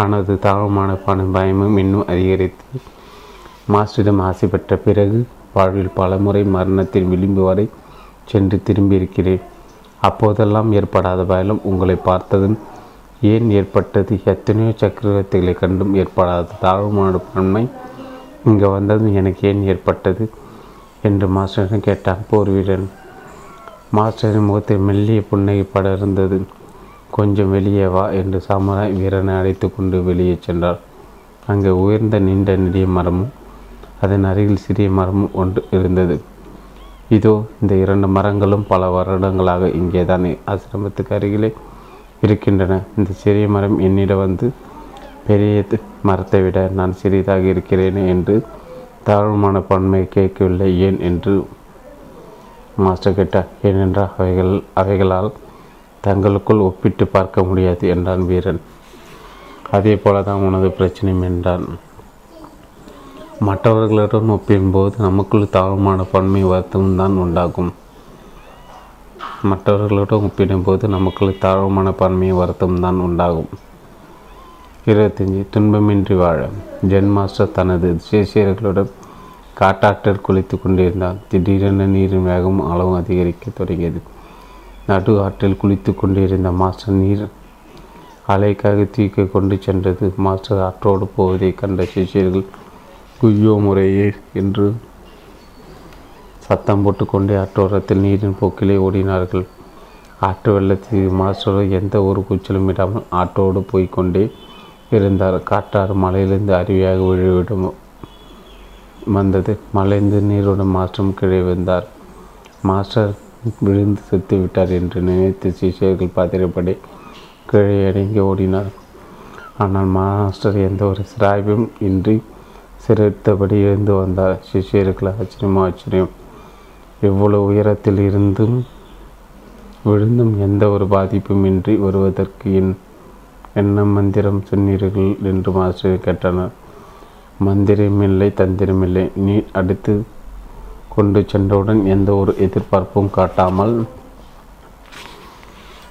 ஆனது தாழ்வமான பணம் பயமும் இன்னும் அதிகரித்து மாஸ்டரிடம் ஆசை பெற்ற பிறகு வாழ்வில் பலமுறை மரணத்தின் விளிம்பு வரை சென்று திரும்பியிருக்கிறேன். அப்போதெல்லாம் ஏற்படாத பயலும் உங்களை பார்த்ததும் ஏன் ஏற்பட்டது? எத்தனையோ சக்கரவர்த்திகளை கண்டும் ஏற்படாத தாழ்வுமான பன்மை இங்கே வந்ததும் எனக்கு ஏன் ஏற்பட்டது? என்று மாஸ்டரிடம் கேட்டான். போர் வீரன் மாஸ்டரின் முகத்தில் மெல்லிய புன்னகை பட இருந்தது கொஞ்சம் வெளியே வா என்று சாமுராய் வீரனை அழைத்து கொண்டு வெளியே சென்றார். அங்கே உயர்ந்த நீண்ட நெடிய மரமும் அதன் அருகில் சிறிய மரமும் ஒன்று இருந்தது. இதோ இந்த இரண்டு மரங்களும் பல வருடங்களாக இங்கே தான் ஆசிரமத்துக்கு அருகிலே இருக்கின்றன. இந்த சிறிய மரம் என்னிடம் வந்து பெரிய மரத்தை விட நான் சிறியதாக இருக்கிறேன் என்று தாழ்வுமான பன்மை கேட்கவில்லை. ஏன் என்று மாஸ்டர் கேட்டார். ஏனென்றால் அவைகள் அவைகளால் தங்களுக்குள் ஒப்பிட்டு பார்க்க முடியாது என்றான் வீரன். அதே போல தான் உனது பிரச்சனையும் என்றான். மற்றவர்களுடன் ஒப்பிடும்போது நமக்குள் தாழ்மான பன்மை வருத்தம் தான் உண்டாகும். மற்றவர்களுடன் ஒப்பிடும்போது நமக்குள் தாழ்வுமான பன்மையை வருத்தம் தான் உண்டாகும். இருபத்தஞ்சி துன்பமின்றி வாழ. ஜென் மாஸ்டர் தனது சேசியர்களுடன் காட்டாற்றில் குளித்து கொண்டிருந்தார் திடீரென நீரின் வேகம் அளவும் அதிகரிக்க தொடங்கியது. நடு ஆற்றில் குளித்து கொண்டிருந்த மாஸ்டர் நீர் அலைக்காக தூக்கி கொண்டு சென்றது. மாஸ்டர் ஆற்றோடு போவதை கண்ட சிஷியர்கள் குய்யோ முறையே என்று சத்தம் போட்டுக்கொண்டே ஆற்றோரத்தில் நீரின் போக்கிலே ஓடினார்கள். ஆற்று வெள்ளத்தில் மாஸ்டர் எந்த ஒரு கூச்சலும் இடாமல் ஆற்றோடு போய்கொண்டே இருந்தார். காட்டாறு மலையிலிருந்து அருவியாக விழுவிடும் வந்தது. மலைந்து நீருடன் மாஸ்டரும் கீழே வந்தார் மாஸ்டர் விழுந்து செத்துவிட்டார் என்று நினைத்து சிஷியர்கள் பாத்திரப்படி கீழே அடங்கி ஓடினார். ஆனால் மாஸ்டர் எந்த ஒரு சிராய்வும் இன்றி சிரித்தபடி எழுந்து வந்தார். சிஷியர்கள் ஆச்சரியமோ ஆச்சரியம். எவ்வளவு உயரத்தில் இருந்தும் விழுந்தும் எந்த ஒரு பாதிப்பும் இன்றி வருவதற்கு என் என்ன மந்திரம் சொன்னீர்கள் என்று மாஸ்டர் கேட்டனர். மந்திரமில்லை தந்திரமில்லை. நீ அடுத்து கொண்டு சென்றவுடன் எந்த ஒரு எதிர்பார்ப்பும் காட்டாமல்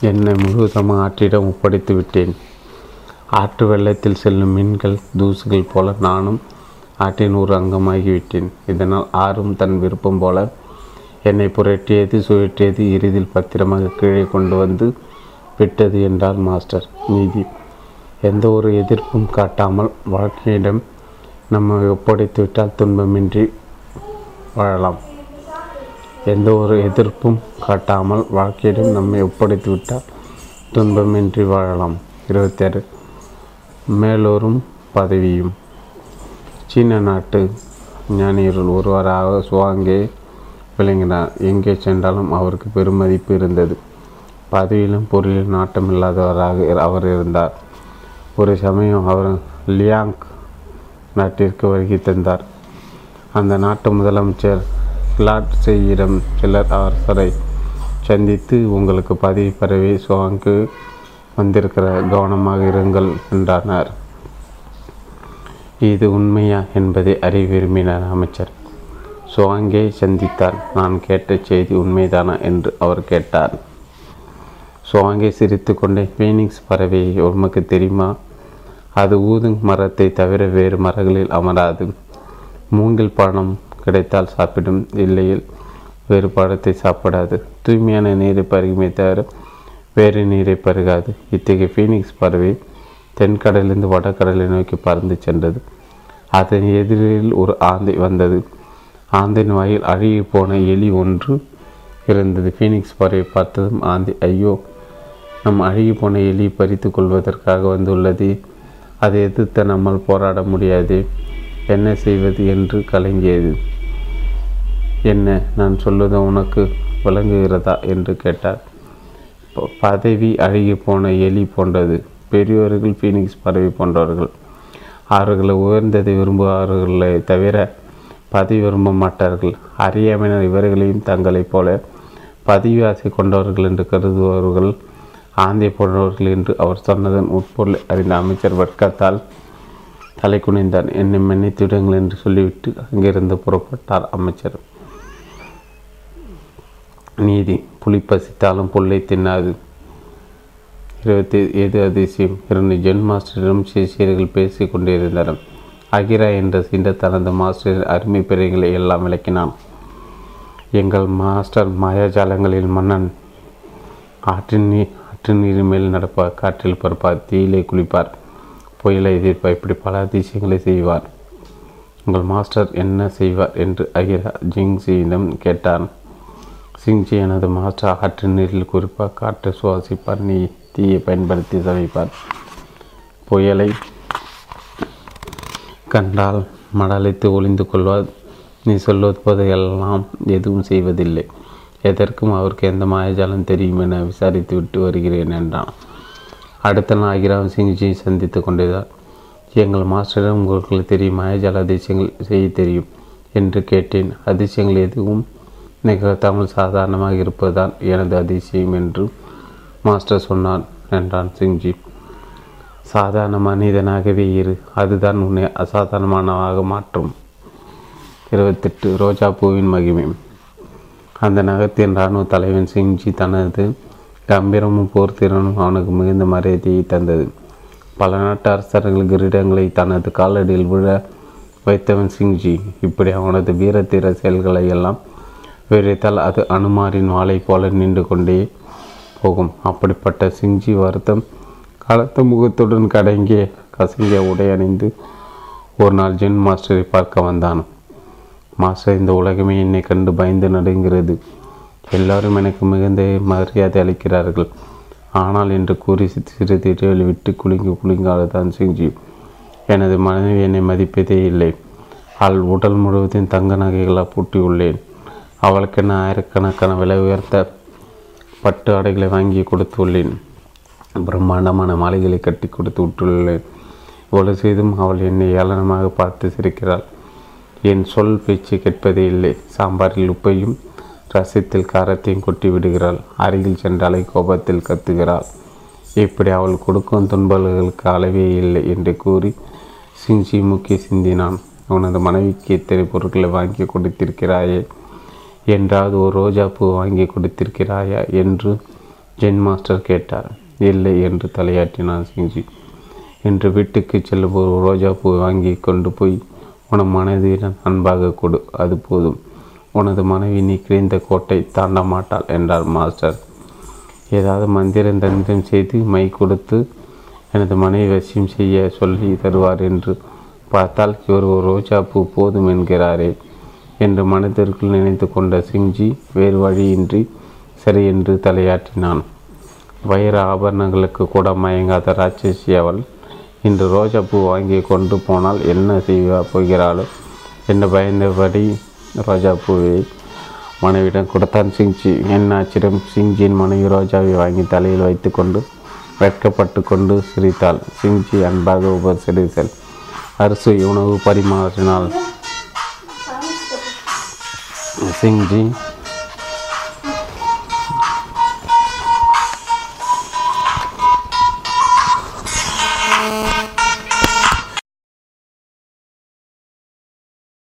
என்னை முழுவதுமாக ஆற்றிடம் ஒப்படைத்து விட்டேன். ஆற்று வெள்ளத்தில் செல்லும் மீன்கள் தூசுகள் போல நானும் ஆற்றின் ஒரு அங்கமாகிவிட்டேன். இதனால் ஆறும் தன் விருப்பம் போல என்னை புரட்டியது சுழற்றியது இறுதியில் பத்திரமாக கீழே கொண்டு வந்து விட்டது என்றார் மாஸ்டர். நீதி. எந்த ஒரு எதிர்ப்பும் காட்டாமல் வாழ்க்கையிடம் நம்மை ஒப்படைத்து விட்டால் துன்பமின்றி வாழலாம். எந்த ஒரு எதிர்ப்பும் காட்டாமல் வாழ்க்கையிடம் நம்மை ஒப்படைத்து விட்டால் துன்பமின்றி வாழலாம். இருபத்தாறு மேலோரும் பதவியும். சீன நாட்டு ஞானியர்கள் ஒருவராக சுவாங்கே விளங்கினார். எங்கே சென்றாலும் அவருக்கு பெருமதிப்பு இருந்தது. பதவியிலும் பொருளிலும் நாட்டமில்லாதவராக அவர் இருந்தார். ஒரு சமயம் அவர் லியாங் நாட்டிற்கு வருகை தந்தார். அந்த நாட்டு முதலமைச்சர் கிளாட் செய்யிடம் சிலர் அரசரை சந்தித்து உங்களுக்கு பதவி பரவி சுவாங்கு வந்திருக்கிற கவனமாக இருங்கள் என்றார். இது உண்மையா என்பதை அறிய விரும்பினார் அமைச்சர். சுவாங்கே சந்தித்தார் நான் கேட்ட செய்தி உண்மைதானா என்று அவர் கேட்டார். சுவாங்கே சிரித்து கொண்டே ஃபீனிக்ஸ் பறவை உமக்கு தெரியுமா? அது ஊதுங் மரத்தை தவிர வேறு மரங்களில் அமராது. மூங்கில் பழம் கிடைத்தால் சாப்பிடும் இல்லையில் வேறு பழத்தை சாப்பிடாது. தூய்மையான நீரை பருகுமே தவிர வேறு நீரை பருகாது. இத்தகைய ஃபீனிக்ஸ் பறவை தென்கடலிருந்து வடகடலை நோக்கி பறந்து சென்றது. அதன் எதிரில் ஒரு ஆந்தை வந்தது. ஆந்தையின் வாயில் அழுகி போன எலி ஒன்று இருந்தது ஃபீனிக்ஸ் பறவை பார்த்ததும் ஆந்தை ஐயோ நம் அழுகி போன எலி பறித்து கொள்வதற்காக வந்துள்ளது. அதை எதிர்த்து நம்மால் போராட முடியாது. என்ன செய்வது என்று கலங்கியது. என்ன நான் சொல்வது உனக்கு விளங்குகிறதா? என்று கேட்டார். பதவி அழுகி போன எலி போன்றது. பெரியோர்கள் ஃபீனிக்ஸ் பறவை போன்றவர்கள். அவர்களை உயர்ந்ததை விரும்புவார்களே தவிர பதவி விரும்ப மாட்டார்கள். அறியாமையினர் இவர்களையும் தங்களைப் போல பதவி ஆசை கொண்டவர்கள் என்று கருதுபவர்கள் ஆந்தை போன்றவர்கள் என்று அவர் சொன்னதன் உட்பொருள் அறிந்த அமைச்சர் வர்க்கத்தால் தலை குனிந்தார் என்னை மன்னித்து விடுங்கள் என்று சொல்லிவிட்டு அங்கிருந்து புறப்பட்டார் அமைச்சர். நீதி புலி பசித்தாலும் புல்லை தின்னாது. இருபத்தி ஏது அதிசயம். இரண்டு ஜென் மாஸ்டரிடம் சிஷியர்கள் பேசிக் கொண்டிருந்தனர். அகிரா என்ற சிண்ட தனது மாஸ்டரின் அருமை பிறைகளை எல்லாம் விளக்கினான். எங்கள் மாஸ்டர் மாயாஜாலங்களில் மன்னன். ஆற்றின் நீ ஆற்று நீர் மேல் நடப்பார் காற்றில் பறப்பார் தீயிலே குளிப்பார். புயலை எதிர்ப்பார் இப்படி பல அதிசயங்களை செய்வார். உங்கள் மாஸ்டர் என்ன செய்வார் என்று அகிரா ஜிங்ஜியிடம் கேட்டான். சிங்ஜி எனது மாஸ்டர் ஆற்று நீரில் குறிப்பாக காற்று சுவாசிப்பார் நீ தீயை பயன்படுத்தி சமைப்பார். புயலை கண்டால் மடலைத்து ஒளிந்து கொள்வார். நீ சொல்வது போதையெல்லாம் எதுவும் செய்வதில்லை. எதற்கும் அவருக்கு எந்த மாயஜாலம் தெரியும் என விசாரித்து விட்டு வருகிறேன் என்றான். அடுத்த நாள் அகிராம் சிங்ஜியை சந்தித்து கொண்டிருந்தார். எங்கள் மாஸ்டரிடம் உங்களுக்கு தெரியும் மாயஜால அதிசயங்கள் செய்ய தெரியும் என்று கேட்டேன். அதிசயங்கள் எதுவும் நிகழ்த்தாமல் சாதாரணமாக இருப்பதுதான் எனது அதிசயம் என்று மாஸ்டர் சொன்னார் என்றான் சிங்ஜி. சாதாரண மனிதனாகவே இரு. அதுதான் உன்னை அசாதாரணமானவாக மாற்றும். இருபத்தெட்டு. ரோஜா பூவின் மகிமை. அந்த நகரத்தின் இராணுவ தலைவன் சிங்ஜி தனது கம்பீரமும் போர்த்திறனும் அவனுக்கு மிகுந்த மரியாதையை தந்தது. பல நாட்டு அரசர்கள் கிரீடங்களை தனது காலடியில் விழ வைத்தவன் சிங்ஜி. இப்படி அவனது வீரத்தீர செயல்களை எல்லாம் விவரித்தால் அது அனுமாரின் வாளை போல நின்று கொண்டே போகும். அப்படிப்பட்ட சிங்ஜி வருத்தம் கலத்த முகத்துடன் கடங்கிய கசங்கிய உடை அணிந்து ஒரு நாள் ஜென் மாஸ்டரை பார்க்க வந்தான். மாஸ்டர் இந்த உலகமே என்னை கண்டு பயந்து நடுங்கிறது எல்லாரும் எனக்கு மிகுந்த மரியாதை அளிக்கிறார்கள். ஆனால் என்று கூறி சிறு இடைவெளி விட்டு குலுங்கி குலுங்கி அழுதான் சிங்ஜி. எனது மனைவி என்னை மதிப்பதே இல்லை. அவள் உடல் முழுவதும் தங்க நகைகளாக பூட்டியுள்ளேன். அவளுக்கென ஆயிரக்கணக்கான விலை உயர்த்த பட்டு ஆடைகளை வாங்கி கொடுத்துள்ளேன். பிரம்மாண்டமான மாலைகளை கட்டி கொடுத்து விட்டுள்ளேன். இவ்வளவு செய்தும் அவள் என்னை ஏளனமாக பார்த்து சிரிக்கிறாள். என் சொல் பேச்சு கேட்பதே இல்லை. சாம்பாரில் உப்பையும் ரசத்தில் காரத்தையும் கொட்டி விடுகிறாள். அருகில் சென்றாலே கோபத்தில் கத்துகிறாள். இப்படி அவள் கொடுக்கும் துன்பல்களுக்கு அளவே இல்லை என்று கூறி சிஞ்சி முக்கிய சிந்தினான். உனது மனைவிக்கு இத்தனை பொருட்களை வாங்கி கொடுத்திருக்கிறாயே? என்றாவது ஒரு ரோஜா பூ வாங்கி கொடுத்திருக்கிறாயா? என்று ஜென் மாஸ்டர் கேட்டார். இல்லை என்று தலையாட்டினான் சிங்ஜி என்று வீட்டுக்கு செல்லும் ஒரு ரோஜா பூ வாங்கி கொண்டு போய் உனது மனைவியிடம் அன்பாக கொடு. அது போதும். உனது மனைவி நீ கிழிந்த கோட்டை தாண்ட மாட்டாள் என்றார் மாஸ்டர். ஏதாவது மந்திரம் தந்திரம் செய்து மை கொடுத்து எனது மனைவி வசியம் செய்ய சொல்லி தருவார் என்று பார்த்தால் இவர் ஒரு ரோஜா பூ போதும் என்கிறாரே என்று மனதிற்குள் நினைத்து கொண்ட சிங்ஜி வேறு வழியின்றி சரி என்று தலையாட்டினான். வைர ஆபரணங்களுக்கு கூட மயங்காத ராட்சசி அவள் இன்று ரோஜா பூ வாங்கி கொண்டு போனால் என்ன செய்வா போகிறாளோ என்று பயந்தபடி ரோஜா பூவை மனைவிடம் கொடுத்தான் சிங்ஜி. என்ன ஆச்சரியம் சிங்ஜியின் மனைவி ரோஜாவை வாங்கி தலையில் வைத்துக்கொண்டு வெட்கப்பட்டு கொண்டு சிரித்தாள். சிங்ஜி அன்பாக உபசரித்தல். அரிசி உணவு பரிமாறினாள் சிங்ஜி